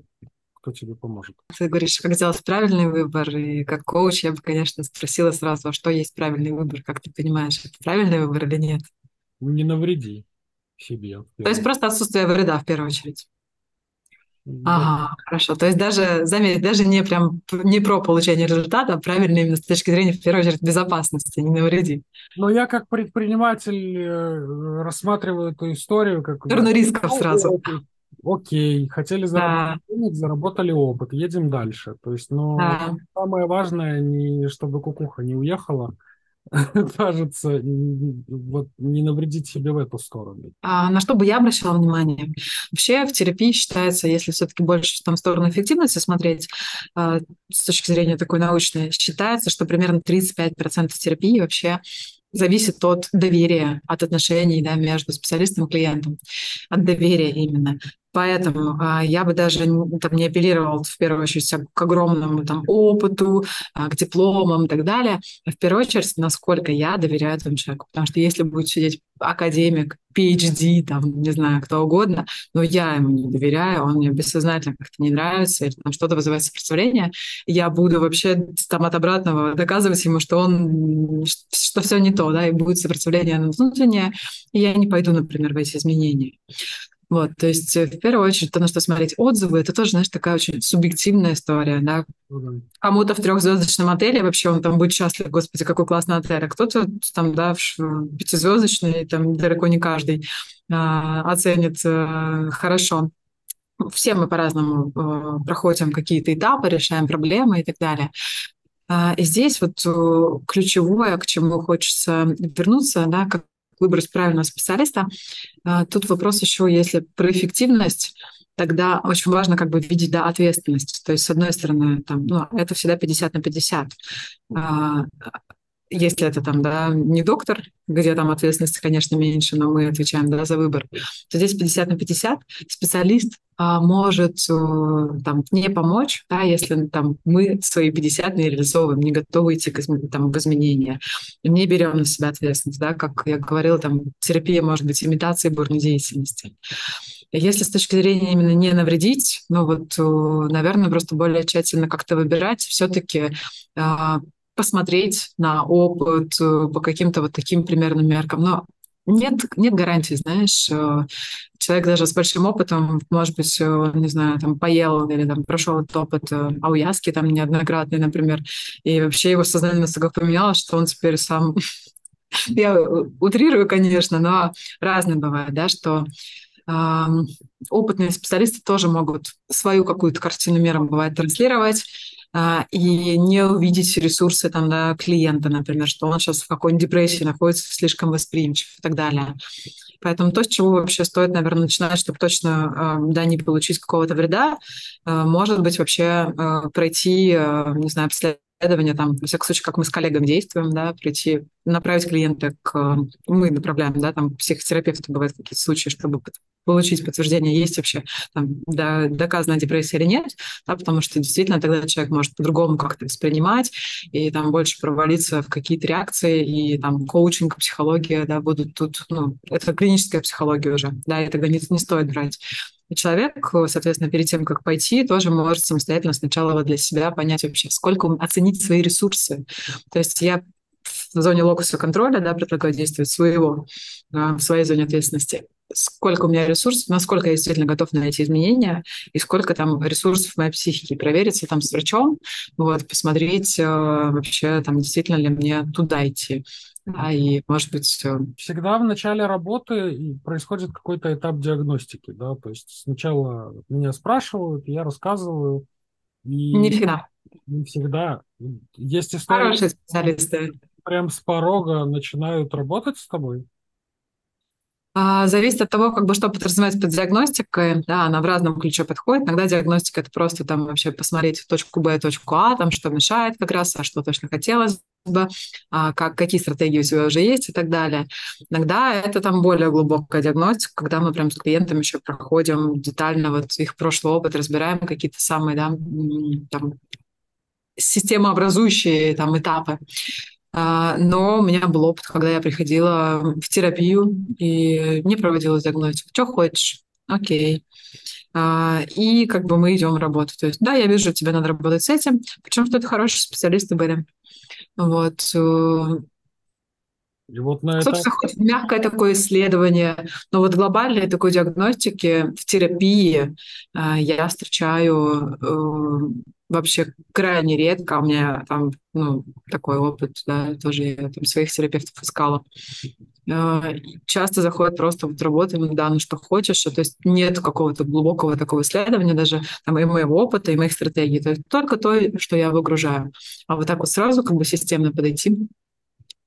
кто тебе поможет? Ты говоришь, как сделать правильный выбор, и как коуч я бы, конечно, спросила сразу, а что есть правильный выбор, как ты понимаешь, это правильный выбор или нет? Не навреди себе. То есть просто отсутствие вреда в первую очередь. Ага, хорошо. То есть даже, заметь, даже не прям не про получение результата, а правильно именно с точки зрения, в первую очередь, безопасности, не навреди. Но я как предприниматель э, рассматриваю эту историю как... Сторону рисков сразу. Окей, хотели заработать да. денег, заработали опыт, едем дальше. То есть, ну, да. самое важное, не чтобы кукуха не уехала, кажется, вот не навредить себе в эту сторону. А на что бы я обращала внимание? Вообще в терапии считается, если все-таки больше там в сторону эффективности смотреть, а, с точки зрения такой научной, считается, что примерно 35% терапии вообще зависит от доверия, от отношений да, между специалистом и клиентом, от доверия именно. Поэтому а, я бы даже там, не апеллировал в первую очередь к огромному там, опыту, а, к дипломам и так далее. А в первую очередь, насколько я доверяю этому человеку. Потому что если будет сидеть академик, PhD, там, не знаю, кто угодно, но я ему не доверяю, он мне бессознательно как-то не нравится, или там что-то вызывает сопротивление, я буду вообще там от обратного доказывать ему, что он, что все не то, да, и будет сопротивление внутреннее, и я не пойду, например, в эти изменения. Вот, то есть э, в первую очередь то, на что смотреть отзывы, это тоже, знаешь, такая очень субъективная история, да. Mm-hmm. Кому-то в трехзвездочном отеле вообще он там будет счастлив, господи, какой классный отель, а кто-то там, да, в пятизвездочный, там далеко не каждый а, оценит а, хорошо. Все мы по-разному а, проходим какие-то этапы, решаем проблемы и так далее. И здесь вот ключевое, к чему хочется вернуться, да, как выбрать правильного специалиста. А, тут вопрос еще, если про эффективность, тогда очень важно как бы видеть да, ответственность. То есть, с одной стороны, там, ну, это всегда 50 на 50 если это там, да, не доктор, где там ответственности, конечно, меньше, но мы отвечаем, да, за выбор, то здесь 50 на 50 специалист а, может а, там не помочь, да, если там мы свои 50 не реализовываем, не готовы идти к, там, в изменения, не берем на себя ответственность, да, как я говорила, там терапия может быть имитацией бурной деятельности. Если с точки зрения именно не навредить, ну вот, наверное, просто более тщательно как-то выбирать, все-таки а, посмотреть на опыт э, по каким-то вот таким примерным меркам. Но нет, нет гарантии, знаешь. Э, человек даже с большим опытом, может быть, э, не знаю, там поел или там прошел этот опыт ауяски там неоднократный, например, и вообще его сознание настолько поменялось, что он теперь сам... Я утрирую, конечно, но разные бывает, да, что опытные специалисты тоже могут свою какую-то картину мира, бывает, транслировать, и не увидеть ресурсы там, да, клиента, например, что он сейчас в какой-нибудь депрессии находится, слишком восприимчив и так далее. Поэтому то, с чего вообще стоит, наверное, начинать, чтобы точно а, да, не получить какого-то вреда, а, может быть, вообще пройти, не знаю, обследование, там, во всяком случае, как мы с коллегами действуем, да, прийти, направить клиента к... Мы направляем, да, там, психотерапевты бывают какие-то случаи, чтобы получить подтверждение, есть вообще там, да, доказанная депрессия или нет, да, потому что действительно тогда человек может по-другому как-то воспринимать и там больше провалиться в какие-то реакции, и там коучинг, психология, да, будут тут, ну, это клиническая психология уже, да, и тогда не, не стоит брать. Человек, соответственно, перед тем, как пойти, тоже может самостоятельно сначала вот для себя понять вообще, сколько оценить свои ресурсы. То есть я в зоне локуса контроля, да, предлагаю действовать своего, а, в своей зоне ответственности сколько у меня ресурсов, насколько я действительно готов на эти изменения, и сколько там ресурсов в моей психике. Провериться там с врачом, вот, посмотреть э, вообще, там, действительно ли мне туда идти. Да, и, может быть... Всегда в начале работы происходит какой-то этап диагностики, да, то есть сначала меня спрашивают, я рассказываю. И не всегда. Не всегда. Есть истории... Хорошие специалисты. Прям с порога начинают работать с тобой. А, зависит от того, как бы, что подразумевается под диагностикой. Да, она в разном ключе подходит. Иногда диагностика – это просто там вообще посмотреть точку Б, точку А, там что мешает как раз, а что точно хотелось бы, а, как, какие стратегии у тебя уже есть и так далее. Иногда это там более глубокая диагностика, когда мы прям с клиентами еще проходим детально вот их прошлый опыт, разбираем какие-то самые да, там, системообразующие там этапы. А, но у меня был опыт, когда я приходила в терапию и не проводила диагностику. Что хочешь? Окей. А, и как бы мы идем работать. То есть, да, я вижу, тебе надо работать с этим. Причем, что это хорошие специалисты были. Вот. Э, и вот на Собственно, это... хоть мягкое такое исследование, но вот глобальной такой диагностики в терапии э, я встречаю э, вообще крайне редко. У меня там ну, такой опыт, да, тоже я там своих терапевтов искала. Э, часто заходят просто вот работаем, да, ну что хочешь, то есть нет какого-то глубокого такого исследования даже там и моего опыта, и моих стратегий, то есть только то, что я выгружаю. А вот так вот сразу как бы системно подойти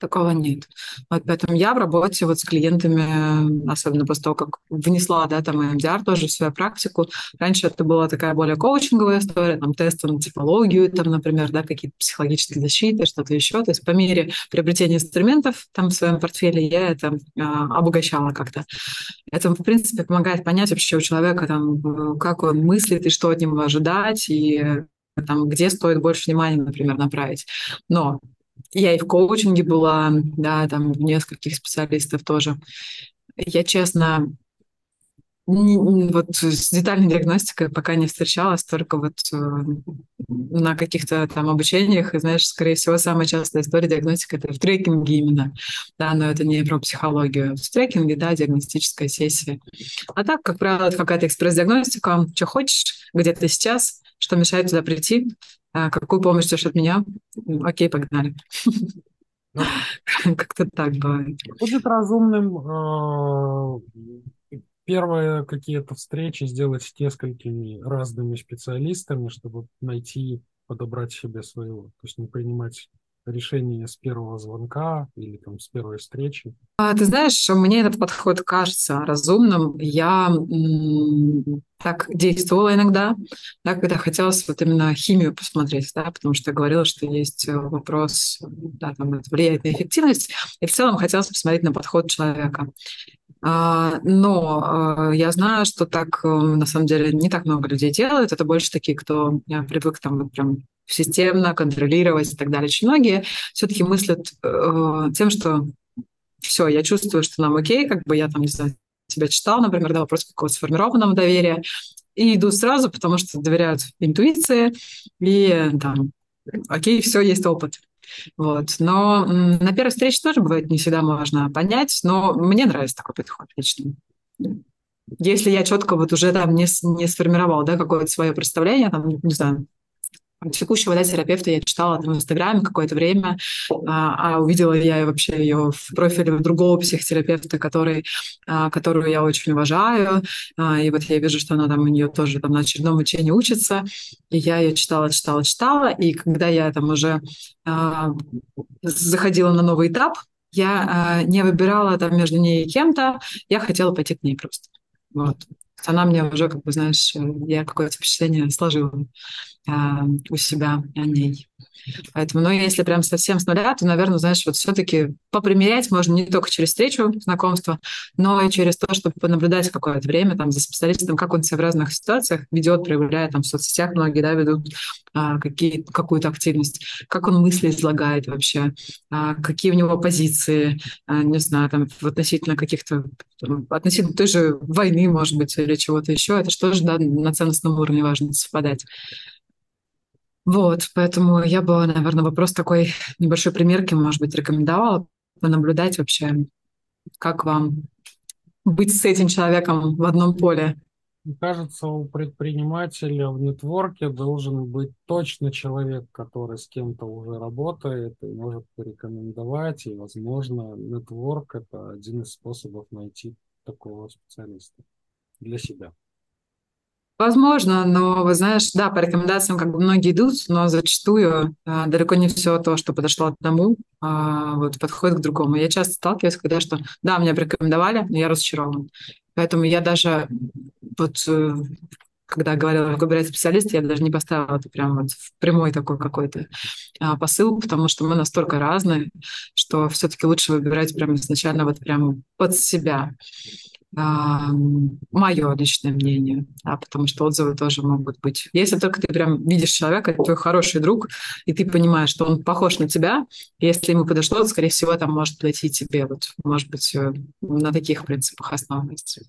Такого нет. Вот поэтому я в работе вот с клиентами, особенно после того, как внесла, да, там МДР тоже в свою практику. Раньше это была такая более коучинговая история, там тесты на типологию, там, например, да, какие-то психологические защиты, что-то еще. То есть по мере приобретения инструментов там в своем портфеле я это а, обогащала как-то. Это, в принципе, помогает понять вообще у человека, там, как он мыслит и что от него ожидать, и там, где стоит больше внимания, например, направить. Но я и в коучинге была, да, там в нескольких специалистов тоже. Я, честно, вот с детальной диагностикой пока не встречалась, только вот э, на каких-то там обучениях, и знаешь, скорее всего, самая частая история диагностика это в трекинге именно, да, но это не про психологию. В трекинге, да, диагностическая сессия. А так, как правило, это какая-то экспресс-диагностика, что хочешь, где ты сейчас, что мешает туда прийти, какую помощь ждешь от меня? Окей, погнали. Ну, Как-то так бывает. Будет разумным э, первые какие-то встречи сделать с несколькими разными специалистами, чтобы найти, подобрать себе своего. То есть не принимать решение с первого звонка или там с первой встречи? А, ты знаешь, мне этот подход кажется разумным. Я так действовала иногда, да, когда хотелось вот именно химию посмотреть, да, потому что говорила, что есть э, вопрос, да, там это влияет на эффективность, и в целом хотелось посмотреть на подход человека. А, но а, я знаю, что так э, на самом деле не так много людей делают. Это больше такие, кто э, привык там прям системно контролировать и так далее. Очень многие все-таки мыслят э, тем, что все, я чувствую, что нам окей, как бы я там, не знаю, тебя читал, например, да, вопрос какого-то сформированного доверия, и иду сразу, потому что доверяют интуиции, и там, окей, все, есть опыт. Вот. Но на первой встрече тоже бывает не всегда можно понять, но мне нравится такой подход лично. Если я четко вот уже там не, не сформировал да, какое-то свое представление, там, не знаю, текущего да, терапевта я читала там, в Инстаграме какое-то время, а, а увидела я вообще ее в профиле другого психотерапевта, который, а, которую я очень уважаю, а, и вот я вижу, что она там у нее тоже там на очередном учении учится, и я ее читала, читала, читала, и когда я там уже а, заходила на новый этап, я а, не выбирала там между ней и кем-то, я хотела пойти к ней просто. Вот. Она мне уже, как бы, знаешь, я какое-то впечатление сложила у себя о ней. Поэтому, ну, если прям совсем с нуля, то, наверное, знаешь, вот все-таки попримерять можно не только через встречу, знакомство, но и через то, чтобы понаблюдать какое-то время там за специалистом, как он себя в разных ситуациях ведет, проявляет, там в соцсетях многие, да, ведут а, какие, какую-то активность, как он мысли излагает вообще, а, какие у него позиции, а, не знаю, там, относительно каких-то, относительно той же войны, может быть, или чего-то еще, это что же, да, на ценностном уровне важно совпадать. Вот, поэтому я бы, наверное, вопрос такой небольшой примерки, может быть, рекомендовала понаблюдать вообще, как вам быть с этим человеком в одном поле. Мне кажется, у предпринимателя в нетворке должен быть точно человек, который с кем-то уже работает и может порекомендовать. И, возможно, нетворк – это один из способов найти такого специалиста для себя. Возможно, но, вы знаешь, да, по рекомендациям как бы многие идут, но зачастую а, далеко не все то, что подошло одному, а, вот, подходит к другому. Я часто сталкиваюсь, когда что, да, меня порекомендовали, но я разочарован. Поэтому я даже вот э, когда говорила выбирать специалиста, я даже не поставила это прям вот в прямой такой какой-то а, посыл, потому что мы настолько разные, что все-таки лучше выбирать прямо изначально вот прямо под себя мое личное мнение, да, потому что отзывы тоже могут быть. Если только ты прям видишь человека, это твой хороший друг, и ты понимаешь, что он похож на тебя, если ему подошло, то, скорее всего, там может подойти тебе. Вот, может быть, э, на таких принципах основывается.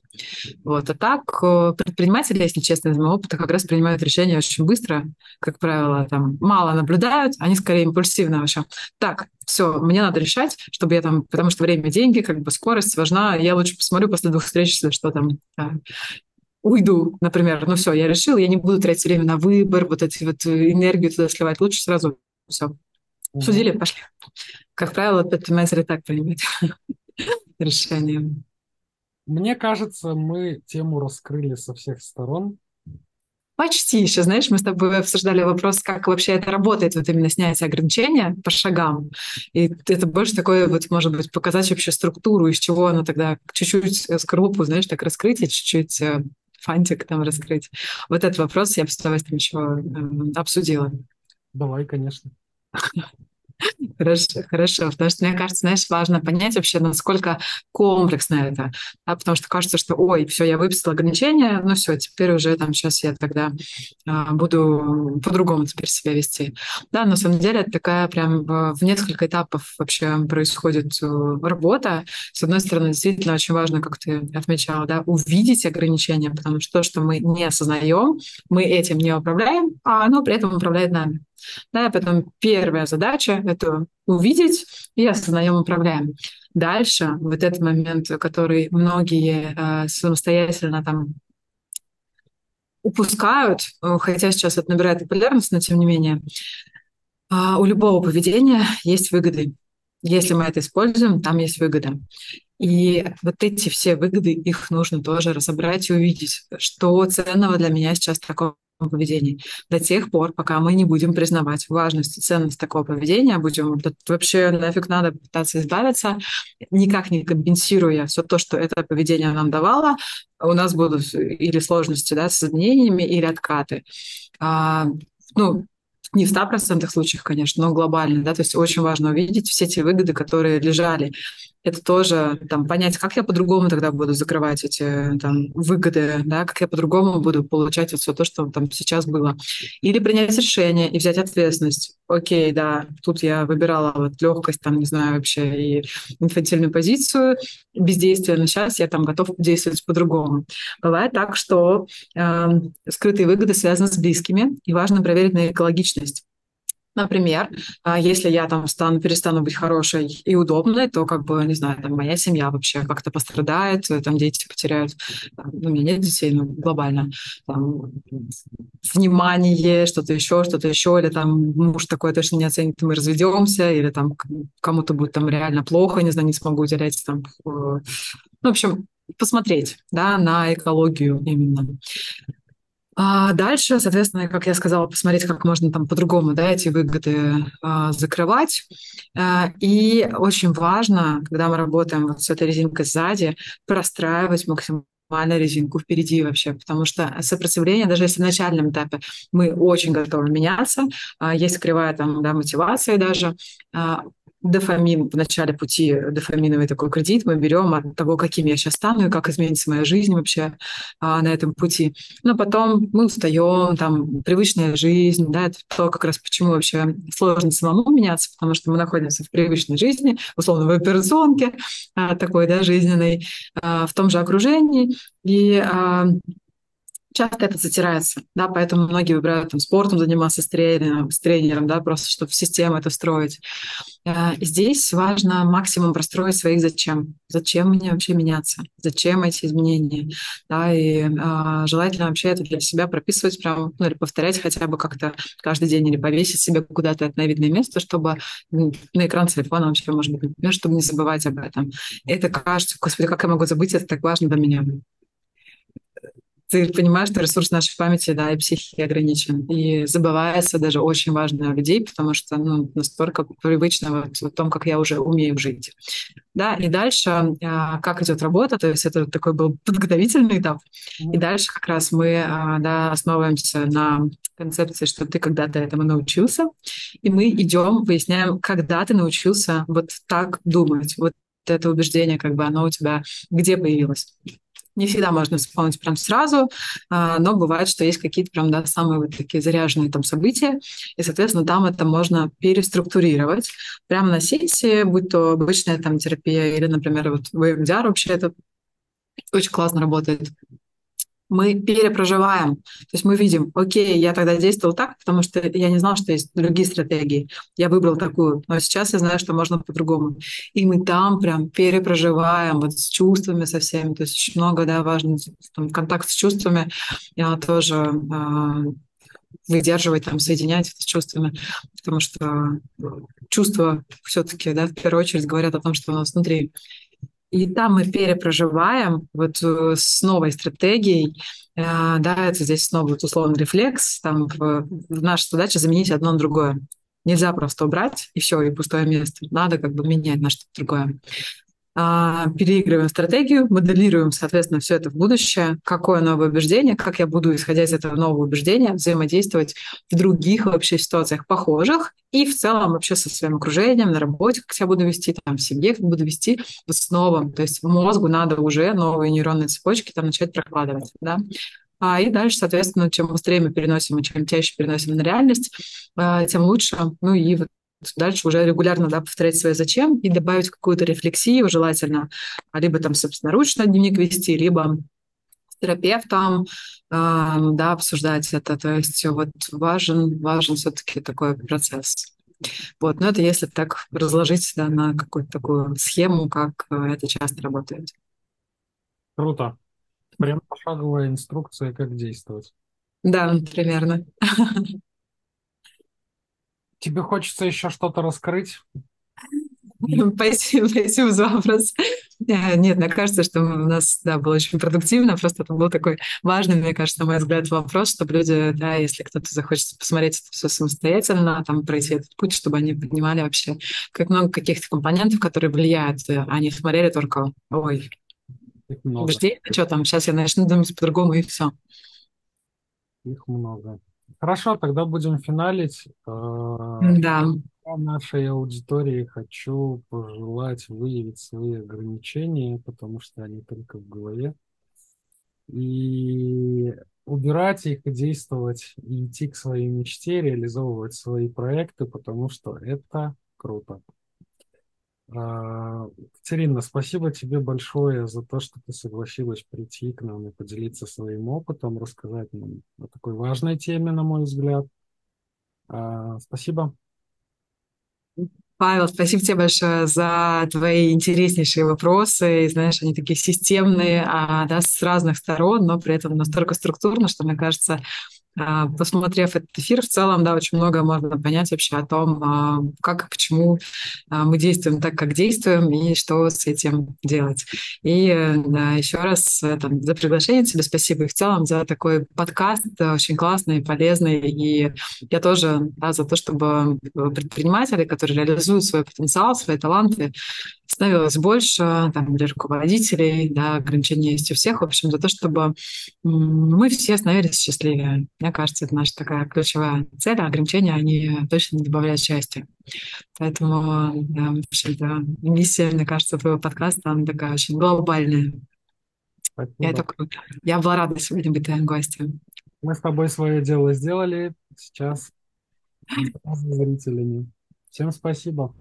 Вот. А так, э, предприниматели, если честно, из моего опыта, как раз принимают решения очень быстро, как правило, там мало наблюдают, они скорее импульсивно вообще. Так, все, мне надо решать, чтобы я там, потому что время, деньги, как бы скорость важна. Я лучше посмотрю после двух если что там а, уйду, например. Ну все, я решил, я не буду тратить время на выбор, вот эти вот э, энергию туда сливать. Лучше сразу все. Судили, пошли. Как правило, предприниматели так принимают решение. Мне кажется, мы тему раскрыли со всех сторон. Почти еще, знаешь, мы с тобой обсуждали вопрос, как вообще это работает, вот именно снятие ограничения по шагам. И это больше такое, вот, может быть, показать вообще структуру, из чего оно тогда чуть-чуть скорлупу, знаешь, так раскрыть и чуть-чуть э, фантик там раскрыть. Вот этот вопрос я бы с удовольствием еще э, обсудила. Давай, конечно. Хорошо, хорошо, потому что мне кажется, знаешь, важно понять вообще, насколько комплексно это, да, потому что кажется, что, ой, все, я выписала ограничения, ну все, теперь уже там сейчас я тогда а, буду по-другому теперь себя вести. Да, на самом деле это такая прям в, в несколько этапов вообще происходит э, работа. С одной стороны, действительно очень важно, как ты отмечала, да, увидеть ограничения, потому что то, что мы не осознаем, мы этим не управляем, а оно при этом управляет нами. Да, поэтому первая задача — это увидеть и осознаем, управляем. Дальше, вот этот момент, который многие э, самостоятельно там упускают, э, хотя сейчас это набирает популярность, но тем не менее, э, у любого поведения есть выгоды. Если мы это используем, там есть выгода. И вот эти все выгоды, их нужно тоже разобрать и увидеть, что ценного для меня сейчас такого поведении. До тех пор, пока мы не будем признавать важность и ценность такого поведения, будем вообще нафиг надо пытаться избавиться, никак не компенсируя все то, что это поведение нам давало, у нас будут или сложности да, с изменениями, или откаты. А, ну, не в 100% случаях, конечно, но глобально, да, то есть очень важно увидеть все те выгоды, которые лежали это тоже там, понять, как я по-другому тогда буду закрывать эти там, выгоды, да, как я по-другому буду получать вот все то, что там сейчас было. Или принять решение и взять ответственность. Окей, да, тут я выбирала вот легкость, там, не знаю, вообще и инфантильную позицию, бездействие, но сейчас я там готов действовать по-другому. Бывает так, что э, скрытые выгоды связаны с близкими, и важно проверить на экологичность. Например, а, если я там стану, перестану быть хорошей и удобной, то как бы, не знаю, там моя семья вообще как-то пострадает, там дети потеряют, ну, у меня нет детей, ну, глобально, там, внимание, что-то еще, что-то еще, или там муж такой точно не оценит, мы разведемся, или там кому-то будет там реально плохо, не знаю, не смогу уделять там, ну, в общем, посмотреть, да, на экологию именно. А дальше, соответственно, как я сказала, посмотреть, как можно там по-другому да, эти выгоды а, закрывать. А, и очень важно, когда мы работаем вот с этой резинкой сзади, простраивать максимально резинку впереди вообще, потому что сопротивление, даже если в начальном этапе мы очень готовы меняться, а, есть кривая там, да, мотивации даже, а, дофамин в начале пути, дофаминовый такой кредит мы берем от того, каким я сейчас стану и как изменится моя жизнь вообще а, на этом пути. Но потом мы устаем, там, привычная жизнь, да, это то, как раз почему вообще сложно самому меняться, потому что мы находимся в привычной жизни, условно, в операционке а, такой, да, жизненной, а, в том же окружении, и а, часто это затирается, да, поэтому многие выбирают там спортом заниматься с тренером, с тренером, да, просто чтобы в систему это встроить. Э, здесь важно максимум простроить своих зачем. Зачем мне вообще меняться? Зачем эти изменения? Да, и а, желательно вообще это для себя прописывать прям, ну, или повторять хотя бы как-то каждый день, или повесить себе куда-то это на видное место, чтобы на экран телефона вообще, может быть, например, чтобы не забывать об этом. Это кажется, господи, как я могу забыть, это так важно для меня ты понимаешь, что ресурс нашей памяти, да, и психики ограничен. И забывается даже очень важно людей, потому что ну, настолько привычно вот в том, как я уже умею жить. Да, и дальше, а, как идет работа, то есть это такой был подготовительный этап. И дальше как раз мы а, да, основываемся на концепции, что ты когда-то этому научился, и мы идем, выясняем, когда ты научился вот так думать, вот это убеждение, как бы оно у тебя где появилось. Не всегда можно вспомнить прям сразу, а, но бывает, что есть какие-то прям, да, самые вот такие заряженные там события, и, соответственно, там это можно переструктурировать. Прямо на сессии, будь то обычная там терапия или, например, вот VMDR вообще это очень классно работает мы перепроживаем. То есть мы видим, окей, я тогда действовал так, потому что я не знал, что есть другие стратегии. Я выбрал такую, но сейчас я знаю, что можно по-другому. И мы там прям перепроживаем вот с чувствами со всеми. То есть очень много, да, важно там, контакт с чувствами я тоже э, выдерживать, там, соединять это с чувствами, потому что чувства все-таки, да, в первую очередь говорят о том, что у нас внутри. И там мы перепроживаем вот э, с новой стратегией, Э, да, это здесь снова вот условный рефлекс. Там в, наша задача заменить одно на другое. Нельзя просто убрать и все, и пустое место. Надо как бы менять на что-то другое. А, переигрываем стратегию, моделируем, соответственно, все это в будущее, какое новое убеждение, как я буду, исходя из этого нового убеждения, взаимодействовать в других вообще ситуациях похожих и в целом вообще со своим окружением, на работе, как себя буду вести, там, в семье, как буду вести, вот с новым. То есть мозгу надо уже новые нейронные цепочки там начать прокладывать, да. А, и дальше, соответственно, чем быстрее мы переносим, и чем чаще переносим на реальность, а, тем лучше. Ну и вот дальше уже регулярно да, повторять свое «зачем» и добавить какую-то рефлексию желательно, либо там собственноручно дневник вести, либо с терапевтом, э, да, обсуждать это. То есть вот важен, важен все-таки такой процесс. Вот, но это если так разложить да, на какую-то такую схему, как э, это часто работает. Круто. Прям пошаговая инструкция, как действовать. Да, примерно. Тебе хочется еще что-то раскрыть? Спасибо, спасибо за вопрос. Э, нет, мне кажется, что у нас да, было очень продуктивно, просто это был такой важный, мне кажется, на мой взгляд, вопрос, чтобы люди, да, если кто-то захочет посмотреть это все самостоятельно, там пройти этот путь, чтобы они понимали вообще, как много каких-то компонентов, которые влияют, они смотрели только, ой, убеждение, что там, сейчас я начну думать по-другому, и все. Их много. Хорошо, тогда будем финалить. А, да. Нашей аудитории хочу пожелать выявить свои ограничения, потому что они только в голове, и убирать их, и действовать, и идти к своей мечте, реализовывать свои проекты, потому что это круто. А, Катерина, спасибо тебе большое за то, что ты согласилась прийти к нам и поделиться своим опытом, рассказать нам о такой важной теме, на мой взгляд. А, спасибо. Павел, спасибо тебе большое за твои интереснейшие вопросы. И, знаешь, они такие системные, а, да, с разных сторон, но при этом настолько структурно, что, мне кажется, посмотрев этот эфир, в целом, да, очень много можно понять вообще о том, а, как и почему а, мы действуем так, как действуем, и что с этим делать. И да, еще раз там, за приглашение тебе спасибо и в целом за такой подкаст очень классный, полезный. И я тоже да, за то, чтобы предприниматели, которые реализуют свой потенциал, свои таланты, становилось больше, там, для руководителей, да, ограничения есть у всех, в общем, за то, чтобы мы все становились счастливее. Мне кажется, это наша такая ключевая цель, а ограничения, они точно не добавляют счастья. Поэтому, да, в общем-то, миссия, мне кажется, твоего подкаста, она такая очень глобальная. Спасибо. И это круто. Я была рада сегодня быть твоим гостем. Мы с тобой свое дело сделали. Сейчас зрителями. Всем спасибо.